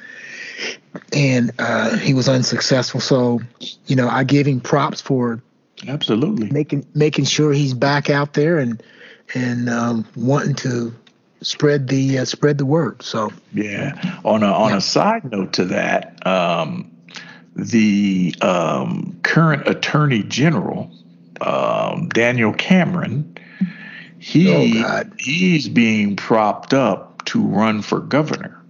A: and uh, he was unsuccessful. So, you know, I give him props for
B: absolutely
A: making making sure he's back out there and and um, wanting to spread the uh, spread the word. So
B: yeah. On a on yeah. a side note to that, um, the um, current Attorney General um, Daniel Cameron, he oh he's being propped up to run for governor.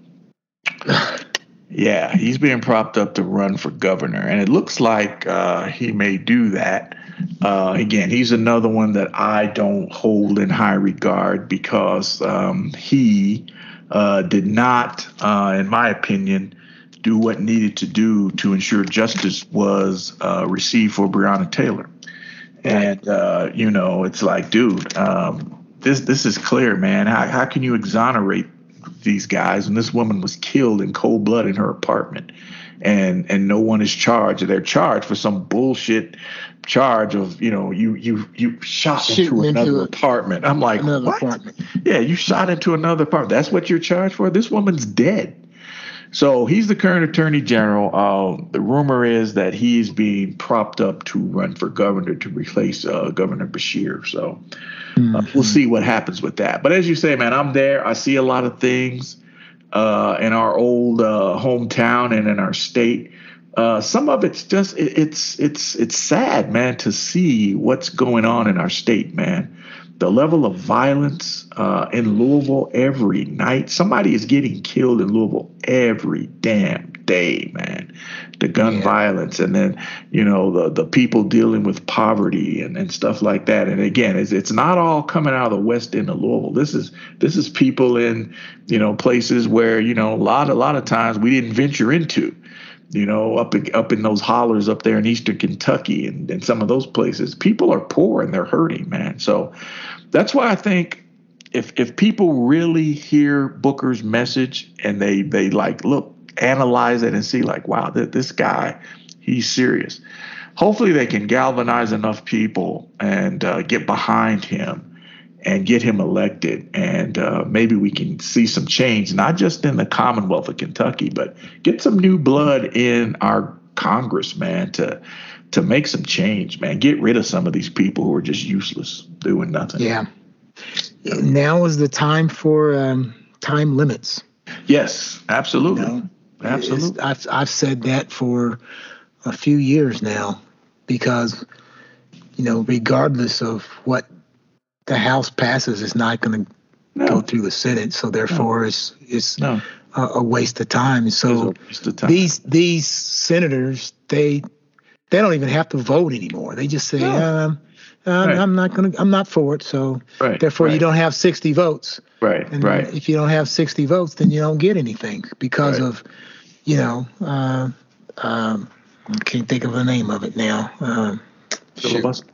B: yeah, he's being propped up to run for governor, and it looks like uh, he may do that. Uh, again, he's another one that I don't hold in high regard because um, he uh, did not, uh, in my opinion, do what needed to do to ensure justice was uh, received for Breonna Taylor. And uh, you know, it's like, dude, um, this this is clear, man. How how can you exonerate these guys when this woman was killed in cold blood in her apartment, and and no one is charged? They're charged for some bullshit charge of you know you you you shot Shooting into another into apartment. I'm like, what? Apartment. Yeah, you shot into another apartment. That's what you're charged for. This woman's dead. So he's the current attorney general. Uh, the rumor is that he's being propped up to run for governor to replace uh, Governor Beshear. So mm-hmm. uh, we'll see what happens with that. But as you say, man, I'm there. I see a lot of things uh, in our old uh, hometown and in our state. Uh, some of it's just it, it's it's it's sad, man, to see what's going on in our state, man the level of violence uh, in Louisville every night. Somebody is getting killed in Louisville every damn day, man. The gun yeah. violence, and then you know the the people dealing with poverty and, and stuff like that. And again, it's it's not all coming out of the west end of Louisville. This is this is people in you know places where you know a lot a lot of times we didn't venture into you know, up up in those hollers up there in eastern Kentucky and, and some of those places, people are poor and they're hurting, man. So that's why I think if if people really hear Booker's message and they they like look analyze it and see like wow th- this guy he's serious hopefully they can galvanize enough people and uh, get behind him and get him elected. And uh, maybe we can see some change, not just in the Commonwealth of Kentucky, but get some new blood in our Congress, man, to to make some change, man. Get rid of some of these people who are just useless, doing nothing.
A: Yeah. Now is the time for um, time limits.
B: Yes, absolutely. You know, absolutely.
A: I've I've said that for a few years now because you know, regardless of what the House passes, it's not going to no. go through the Senate. So therefore, no. it's it's no. a, a, waste of time. So
B: of time.
A: these these senators, they they don't even have to vote anymore. They just say, no. um, um, right. I'm not going to, I'm not for it. So right. therefore, right. you don't have 60 votes.
B: Right.
A: And
B: right.
A: if you don't have 60 votes, then you don't get anything because of, you know, uh, um, I can't think of the name of it now. Um,
B: filibuster.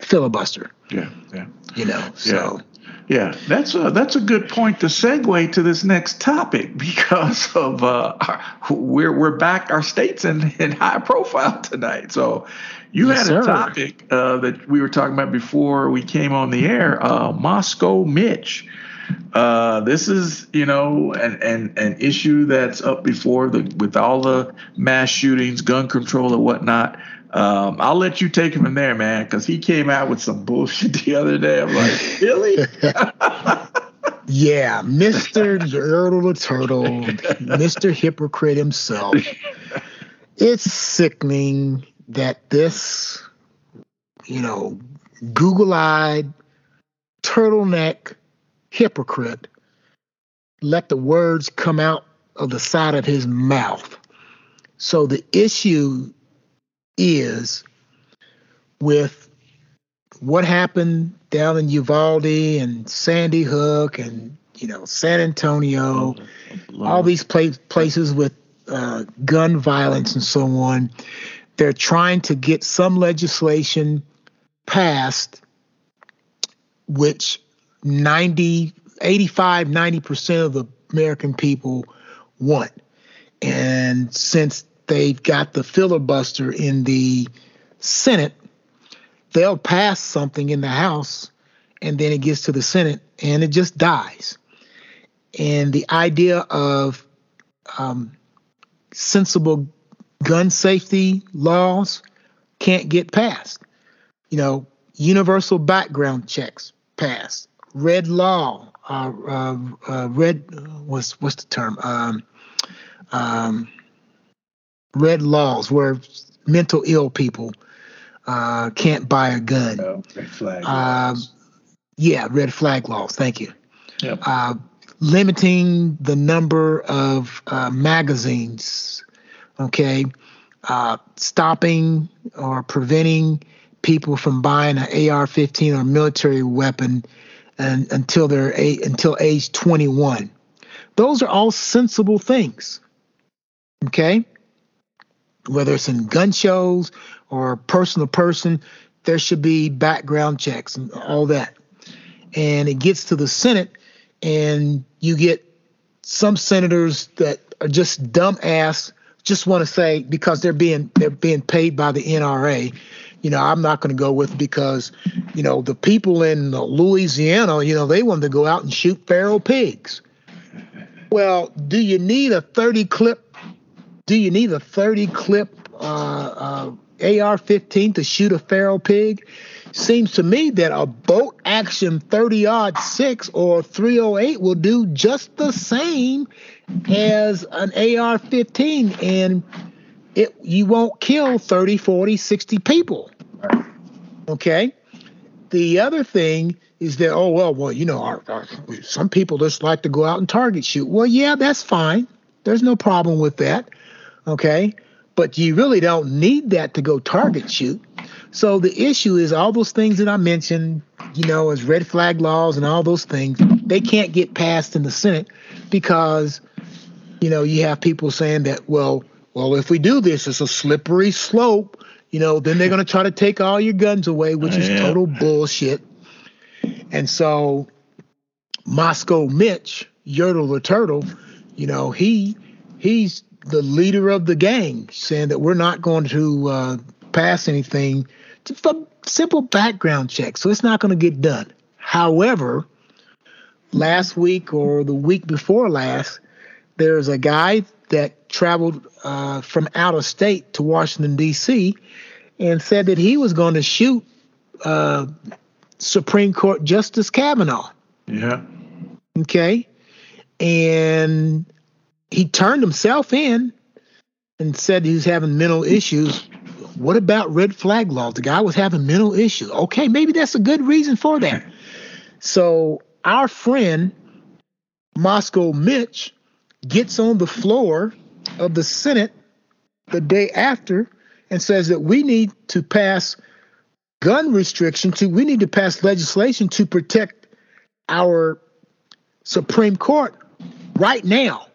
A: Filibuster.
B: Yeah. Yeah.
A: You know. So.
B: Yeah, that's a that's a good point to segue to this next topic because of uh, our, we're we're back our states in, in high profile tonight. So you yes, had a sir. topic uh, that we were talking about before we came on the air. Uh, Moscow Mitch. Uh, this is you know an, an an issue that's up before the with all the mass shootings, gun control, and whatnot. Um, I'll let you take him in there, man, because he came out with some bullshit the other day. I'm like, really?
A: yeah, Mr. Turtle the Turtle, Mr. Hypocrite himself. It's sickening that this, you know, Google eyed, turtleneck hypocrite let the words come out of the side of his mouth. So the issue is with what happened down in Uvalde and Sandy Hook and you know San Antonio, all these places with uh, gun violence and so on. They're trying to get some legislation passed, which 90, 85, 90% of the American people want. And since they've got the filibuster in the Senate, they'll pass something in the House and then it gets to the Senate and it just dies. And the idea of um, sensible gun safety laws can't get passed. You know, universal background checks passed. Red law, uh, uh, uh, red, what's, what's the term? Um, um, red laws where mental ill people uh, can't buy a gun.
B: Oh, red flag uh,
A: yeah, red flag laws. Thank you.
B: Yep. Uh,
A: limiting the number of uh, magazines. Okay, uh, stopping or preventing people from buying an AR-15 or military weapon and, until they're a, until age 21. Those are all sensible things. Okay whether it's in gun shows or person to person, there should be background checks and all that. And it gets to the Senate, and you get some senators that are just dumbass, just want to say because they're being they're being paid by the NRA. You know, I'm not going to go with because, you know, the people in Louisiana, you know, they wanted to go out and shoot feral pigs. Well, do you need a 30 clip do you need a 30 clip uh, uh, AR 15 to shoot a feral pig? Seems to me that a bolt action 30 odd 6 or 308 will do just the same as an AR 15 and it you won't kill 30, 40, 60 people. Okay? The other thing is that oh well well you know our, our, some people just like to go out and target shoot. Well, yeah, that's fine. There's no problem with that. Okay. But you really don't need that to go target shoot. So the issue is all those things that I mentioned, you know, as red flag laws and all those things, they can't get passed in the Senate because, you know, you have people saying that, well, well, if we do this, it's a slippery slope. You know, then they're going to try to take all your guns away, which is total bullshit. And so, Moscow Mitch, Yertle the Turtle, you know, he he's the leader of the gang saying that we're not going to uh, pass anything, just a simple background check. So it's not going to get done. However, last week or the week before last, there's a guy that traveled uh, from out of state to Washington, D.C., and said that he was going to shoot uh, Supreme Court Justice Kavanaugh.
B: Yeah.
A: Okay. And he turned himself in and said he was having mental issues. What about red flag laws? The guy was having mental issues. Okay, maybe that's a good reason for that. So our friend Moscow Mitch gets on the floor of the Senate the day after and says that we need to pass gun restriction to we need to pass legislation to protect our Supreme Court right now.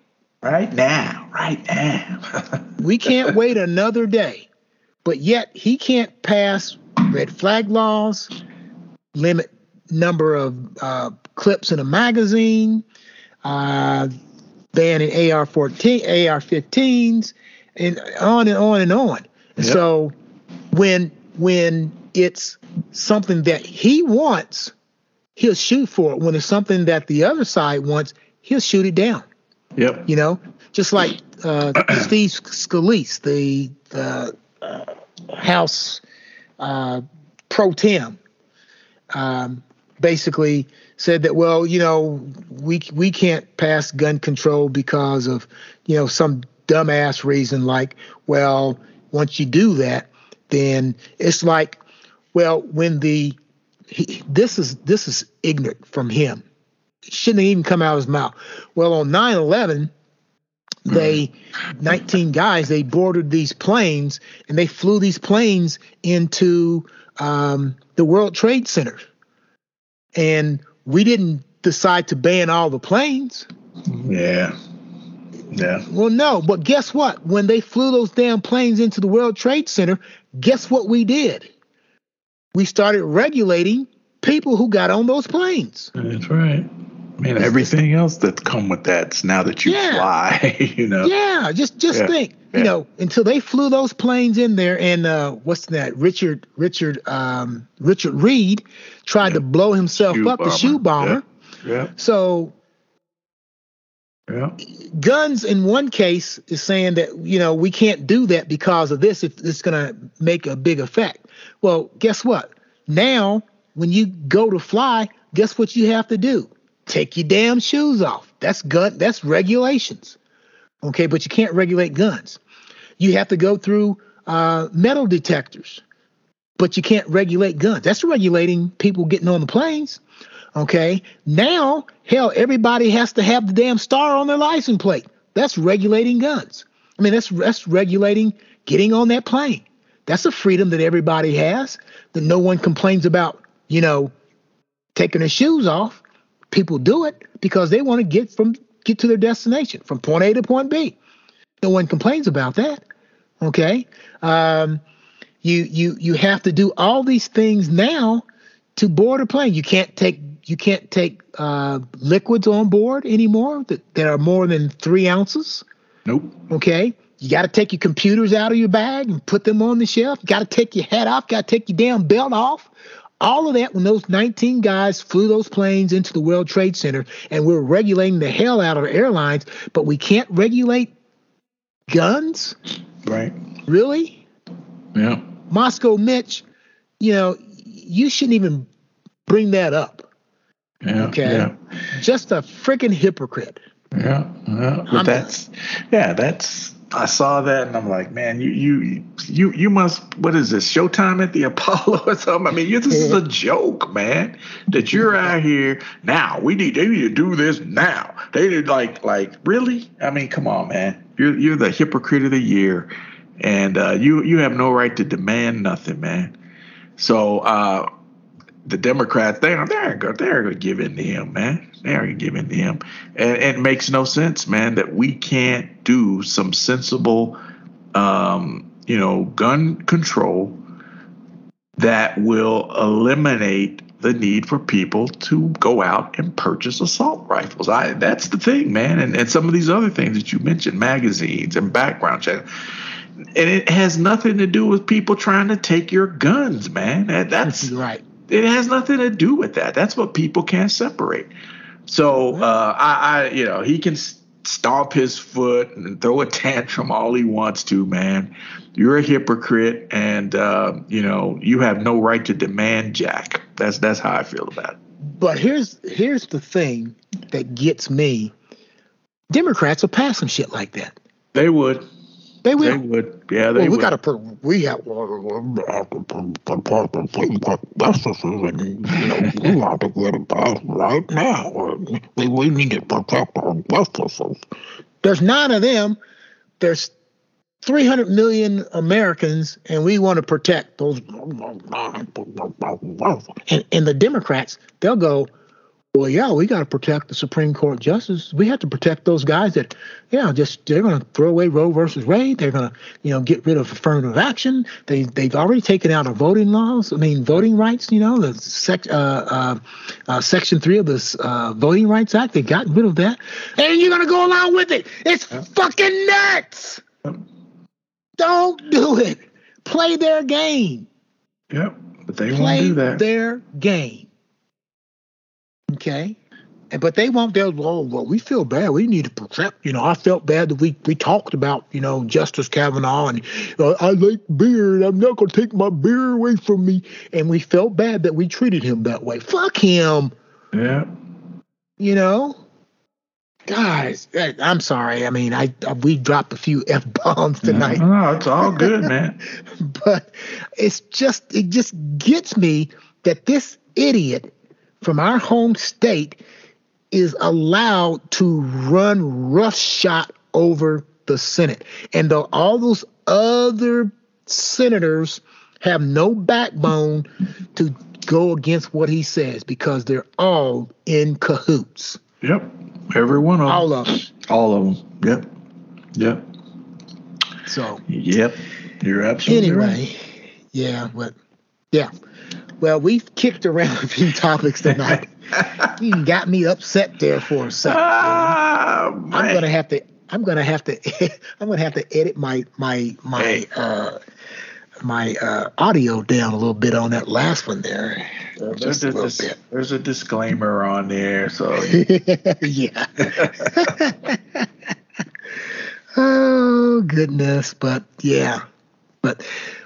B: Right now, right now.
A: we can't wait another day. But yet he can't pass red flag laws, limit number of uh, clips in a magazine, uh, banning AR-14, AR-15s, and on and on and on. Yep. So when when it's something that he wants, he'll shoot for it. When it's something that the other side wants, he'll shoot it down.
B: Yep.
A: You know, just like uh, Steve Scalise, the, the uh, House uh, pro tem, um, basically said that well, you know, we we can't pass gun control because of you know some dumbass reason like well, once you do that, then it's like well when the he, this is this is ignorant from him. Shouldn't even come out of his mouth. Well, on 9/11, they 19 guys they boarded these planes and they flew these planes into um, the World Trade Center, and we didn't decide to ban all the planes.
B: Yeah. Yeah.
A: Well, no, but guess what? When they flew those damn planes into the World Trade Center, guess what we did? we started regulating people who got on those planes.
B: That's right. I mean, everything else that's come with that now that you yeah. fly, you know.
A: Yeah, just just yeah. think, yeah. you know, until they flew those planes in there, and uh, what's that? Richard Richard um, Richard Reid tried to blow himself shoe up, bomber. the shoe bomber.
B: Yeah.
A: So.
B: Yeah.
A: Guns in one case is saying that you know we can't do that because of this. If it's going to make a big effect. Well, guess what? Now, when you go to fly, guess what you have to do? Take your damn shoes off. That's gun. That's regulations. Okay, but you can't regulate guns. You have to go through uh, metal detectors, but you can't regulate guns. That's regulating people getting on the planes. Okay, now hell, everybody has to have the damn star on their license plate. That's regulating guns. I mean, that's that's regulating getting on that plane. That's a freedom that everybody has that no one complains about, you know, taking their shoes off. People do it because they want to get from get to their destination from point A to point B. No one complains about that. Okay. Um, you you you have to do all these things now to board a plane. You can't take you can't take uh, liquids on board anymore that, that are more than three ounces.
B: Nope.
A: Okay. You got to take your computers out of your bag and put them on the shelf. You got to take your hat off. Got to take your damn belt off. All of that when those 19 guys flew those planes into the World Trade Center, and we're regulating the hell out of airlines, but we can't regulate guns.
B: Right.
A: Really?
B: Yeah.
A: Moscow Mitch, you know, you shouldn't even bring that up.
B: Yeah.
A: Okay.
B: Yeah.
A: Just a freaking hypocrite.
B: Yeah. Yeah. But I'm, that's yeah, that's I saw that and I'm like, man, you you you you must what is this Showtime at the Apollo or something? I mean, you, this is a joke, man. That you're out here now. We need they need to do this now. They did like like really? I mean, come on, man. You're you're the hypocrite of the year, and uh, you you have no right to demand nothing, man. So uh, the Democrats, they're they're going to give in to him, man. They are going to give in to him, and, and, it makes no sense, man, that we can't do some sensible, um, you know, gun control that will eliminate the need for people to go out and purchase assault rifles. I that's the thing, man, and and some of these other things that you mentioned, magazines and background check. And it has nothing to do with people trying to take your guns, man. That's
A: right
B: it has nothing to do with that. That's what people can't separate. So uh, I, I, you know, he can stomp his foot and throw a tantrum all he wants to, man. You're a hypocrite, and uh, you know you have no right to demand jack. That's that's how I feel about it.
A: But here's here's the thing that gets me. Democrats are passing shit like that.
B: They would.
A: They will.
B: They would. Yeah, they well,
A: we
B: got
A: to put. We have. You know, we have to get it passed right now. We, we need to protect our justices. There's nine of them. There's 300 million Americans and we want to protect those. And, and the Democrats, they'll go, well, yeah, we got to protect the Supreme Court justice. We have to protect those guys that, yeah, just they're going to throw away Roe versus Wade. They're going to, you know, get rid of affirmative action. They they've already taken out our voting laws. I mean, voting rights. You know, the sec, uh, uh, uh, Section Three of the uh, Voting Rights Act. They got rid of that, and you're going to go along with it. It's fucking nuts. Don't do it. Play their game.
B: Yep, but they
A: Play
B: won't do that.
A: their game. Okay. And but they won't. They'll. Well, well, we feel bad. We need to protect. You know, I felt bad that we we talked about you know Justice Kavanaugh and uh, I like beer and I'm not going to take my beer away from me. And we felt bad that we treated him that way. Fuck him.
B: yeah.
A: You know. Guys, I'm sorry. I mean, I, I we dropped a few f bombs tonight
B: No, it's all good, man.
A: but it's just it just gets me that this idiot from our home state is allowed to run roughshod over the Senate, and though all those other senators have no backbone to go against what he says because they're all in cahoots,
B: Yep. Every one of them.
A: all of them.
B: All of them. Yep. Yep.
A: So
B: Yep. You're absolutely
A: anyway,
B: right.
A: yeah, but yeah. Well, we've kicked around a few topics tonight. you got me upset there for a second.
B: Ah,
A: I'm gonna have to. I'm gonna have to. I'm gonna have to edit my my my
B: Hey.
A: uh my uh audio down a little bit on that last one there.
B: There's a,
A: a
B: dis- there's a disclaimer on there, so
A: yeah. oh goodness, but yeah, but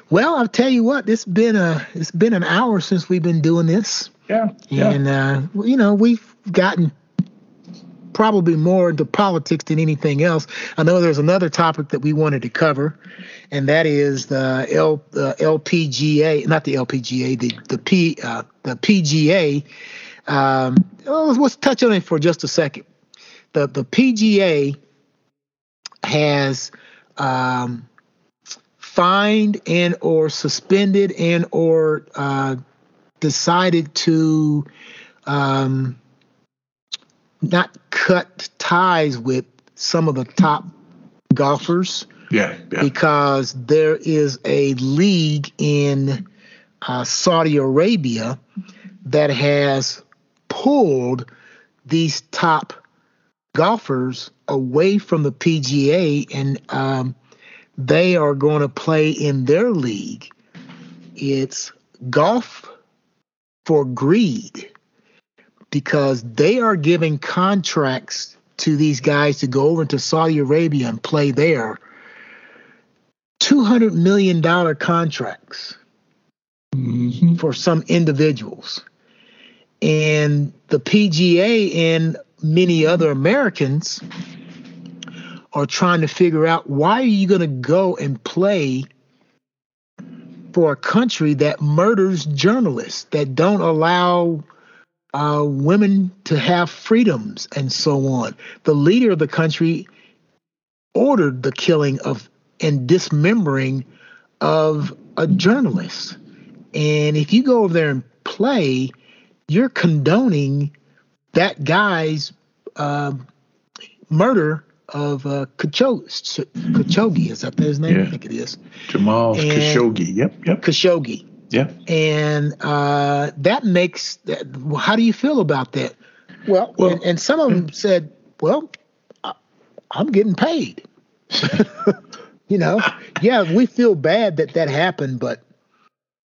A: well, I'll tell you what. It's been a it's been an hour since we've been doing this,
B: yeah, yeah.
A: and uh, you know we've gotten probably more into politics than anything else. I know there's another topic that we wanted to cover, and that is the L the LPGA, not the LPGA, the the P uh, the PGA. Um, oh, let's touch on it for just a second. The the PGA has um, fined and or suspended and or uh, decided to um, not cut ties with some of the top golfers
B: yeah, yeah.
A: because there is a league in uh, Saudi Arabia that has pulled these top golfers away from the PGA and um, they are going to play in their league. It's golf for greed because they are giving contracts to these guys to go over to Saudi Arabia and play there. $200 million contracts
B: Mhm.
A: for some individuals. And the PGA and many other Americans are trying to figure out why are you going to go and play for a country that murders journalists, that don't allow uh, women to have freedoms and so on. The leader of the country ordered the killing of and dismembering of a journalist. And if you go over there and play, you're condoning that guy's uh, murder of uh, Khashoggi. Khashoggi, is that his name?
B: Yeah.
A: I think it is.
B: Jamal
A: And-
B: Khashoggi. Yep, yep,
A: Khashoggi.
B: yep.
A: And uh, that makes that. well, How do you feel about that? Well,
B: Well-
A: and, and some of them said, "Well, I, I'm getting paid." you know, yeah, we feel bad that that happened, but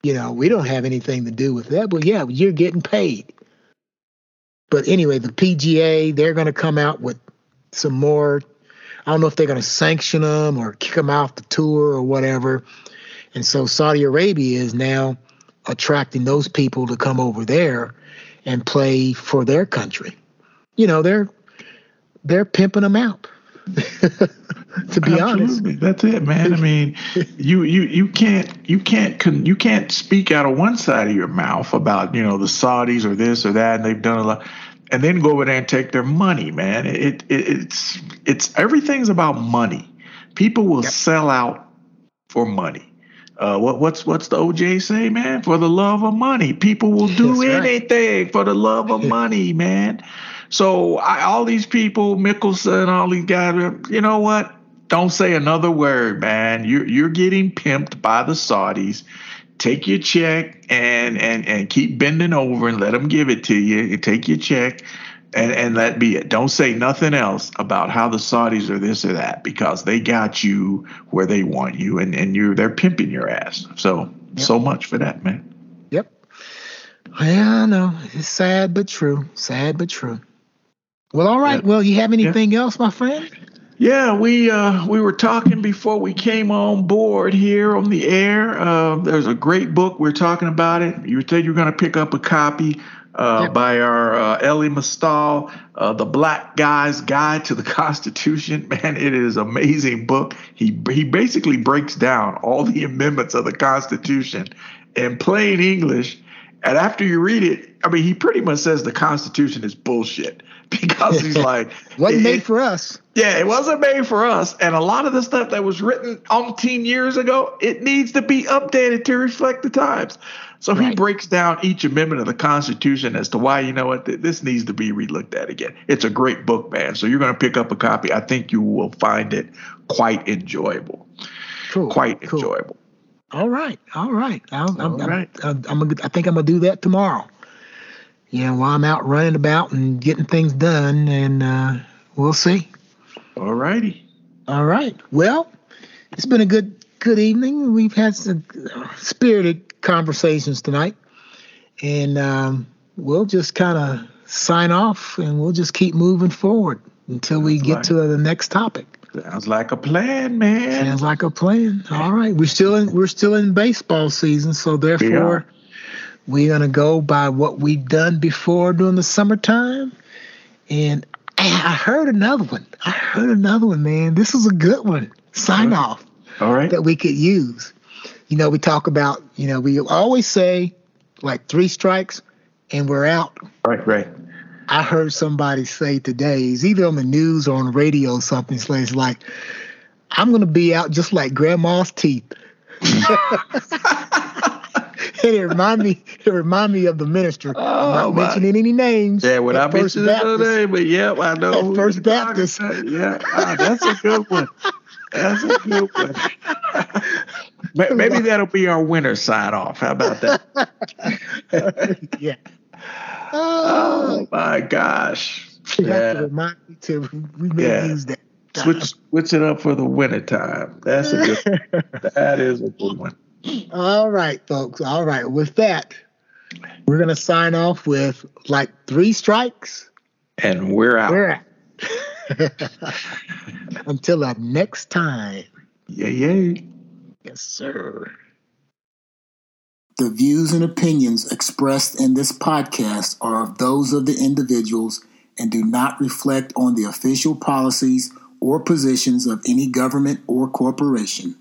A: you know, we don't have anything to do with that. But yeah, you're getting paid. But anyway, the PGA they're going to come out with some more. I don't know if they're going to sanction them or kick them off the tour or whatever. And so Saudi Arabia is now attracting those people to come over there and play for their country. You know, they're they're pimping them out. to be honest.
B: Absolutely. That's it, man. I mean, you you you can't you can't you can't speak out of one side of your mouth about you know the Saudis or this or that, and they've done a lot, and then go over there and take their money, man. It, it it's it's everything's about money. People will yep. sell out for money. Uh, what, what's what's the OJ say, man? For the love of money, people will do That's anything right. for the love of money, man. So I, all these people, Mickelson, all these guys, you know what? Don't say another word, man. You're you're getting pimped by the Saudis. Take your check and and and keep bending over and let them give it to you. Take your check and and that be it. Don't say nothing else about how the Saudis are this or that because they got you where they want you and and you're they're pimping your ass. So yep. so much for that, man.
A: Yep. Yeah, I know. It's sad but true. Sad but true. Well, all right. Yep. Well, you have anything yep. else, my friend?
B: Yeah, we uh, we were talking before we came on board here on the air. Uh, there's a great book. We are talking about it. You said you're going to pick up a copy uh, yep. by our uh, Elie Mystal, uh, The Black Guy's Guide to the Constitution. Man, it is an amazing book. He he basically breaks down all the amendments of the Constitution in plain English. And after you read it, I mean, he pretty much says the Constitution is bullshit. because he's like
A: wasn't made for us.
B: Yeah, it wasn't made for us. And a lot of the stuff that was written umpteen years ago, it needs to be updated to reflect the times. So right. he breaks down each amendment of the Constitution as to why, you know what, this needs to be relooked at again. It's a great book, man. So you're going to pick up a copy. I think you will find it quite enjoyable. Cool. Quite cool. enjoyable.
A: All right. All right. I'm, All I'm, right. I'm, I'm, I think I'm going to do that tomorrow you know, while I'm out running about and getting things done, and uh, we'll see.
B: All righty.
A: All right. Well, it's been a good good evening. We've had some spirited conversations tonight, and um, we'll just kind of sign off, and we'll just keep moving forward until we get to the next topic.
B: Sounds like a plan, man.
A: Sounds like a plan. All right, we're still in we're still in baseball season, so therefore. Yeah we're going to go by what we've done before during the summertime. And I heard another one. I heard another one, man. This is a good one. Sign
B: All
A: right.
B: off. All right.
A: That we could use. You know, we talk about, you know, we always say like three strikes and we're out.
B: Right, right.
A: I heard somebody say today, it's either on the news or on radio or something, so it's like, I'm going to be out just like grandma's teeth. it remind me it remind me of the minister. Oh, I'm not my. mentioning any names.
B: Yeah, when I mention no name, but yeah, I know.
A: First Baptist.
B: Yeah, ah, that's a good one. That's a good one. Maybe that'll be our winter sign off. How about
A: that? yeah.
B: Oh, oh, my gosh.
A: You yeah. to remind me to we may yeah. use that.
B: Switch switch it up for the winter time. That's a good that is a good one.
A: All right, folks. All right. With that, we're going to sign off with like three strikes.
B: And we're out. We're out.
A: Until our next time.
B: Yay, yeah.
A: Yes, sir. The views and opinions expressed in this podcast are of those of the individuals and do not reflect on the official policies or positions of any government or corporation.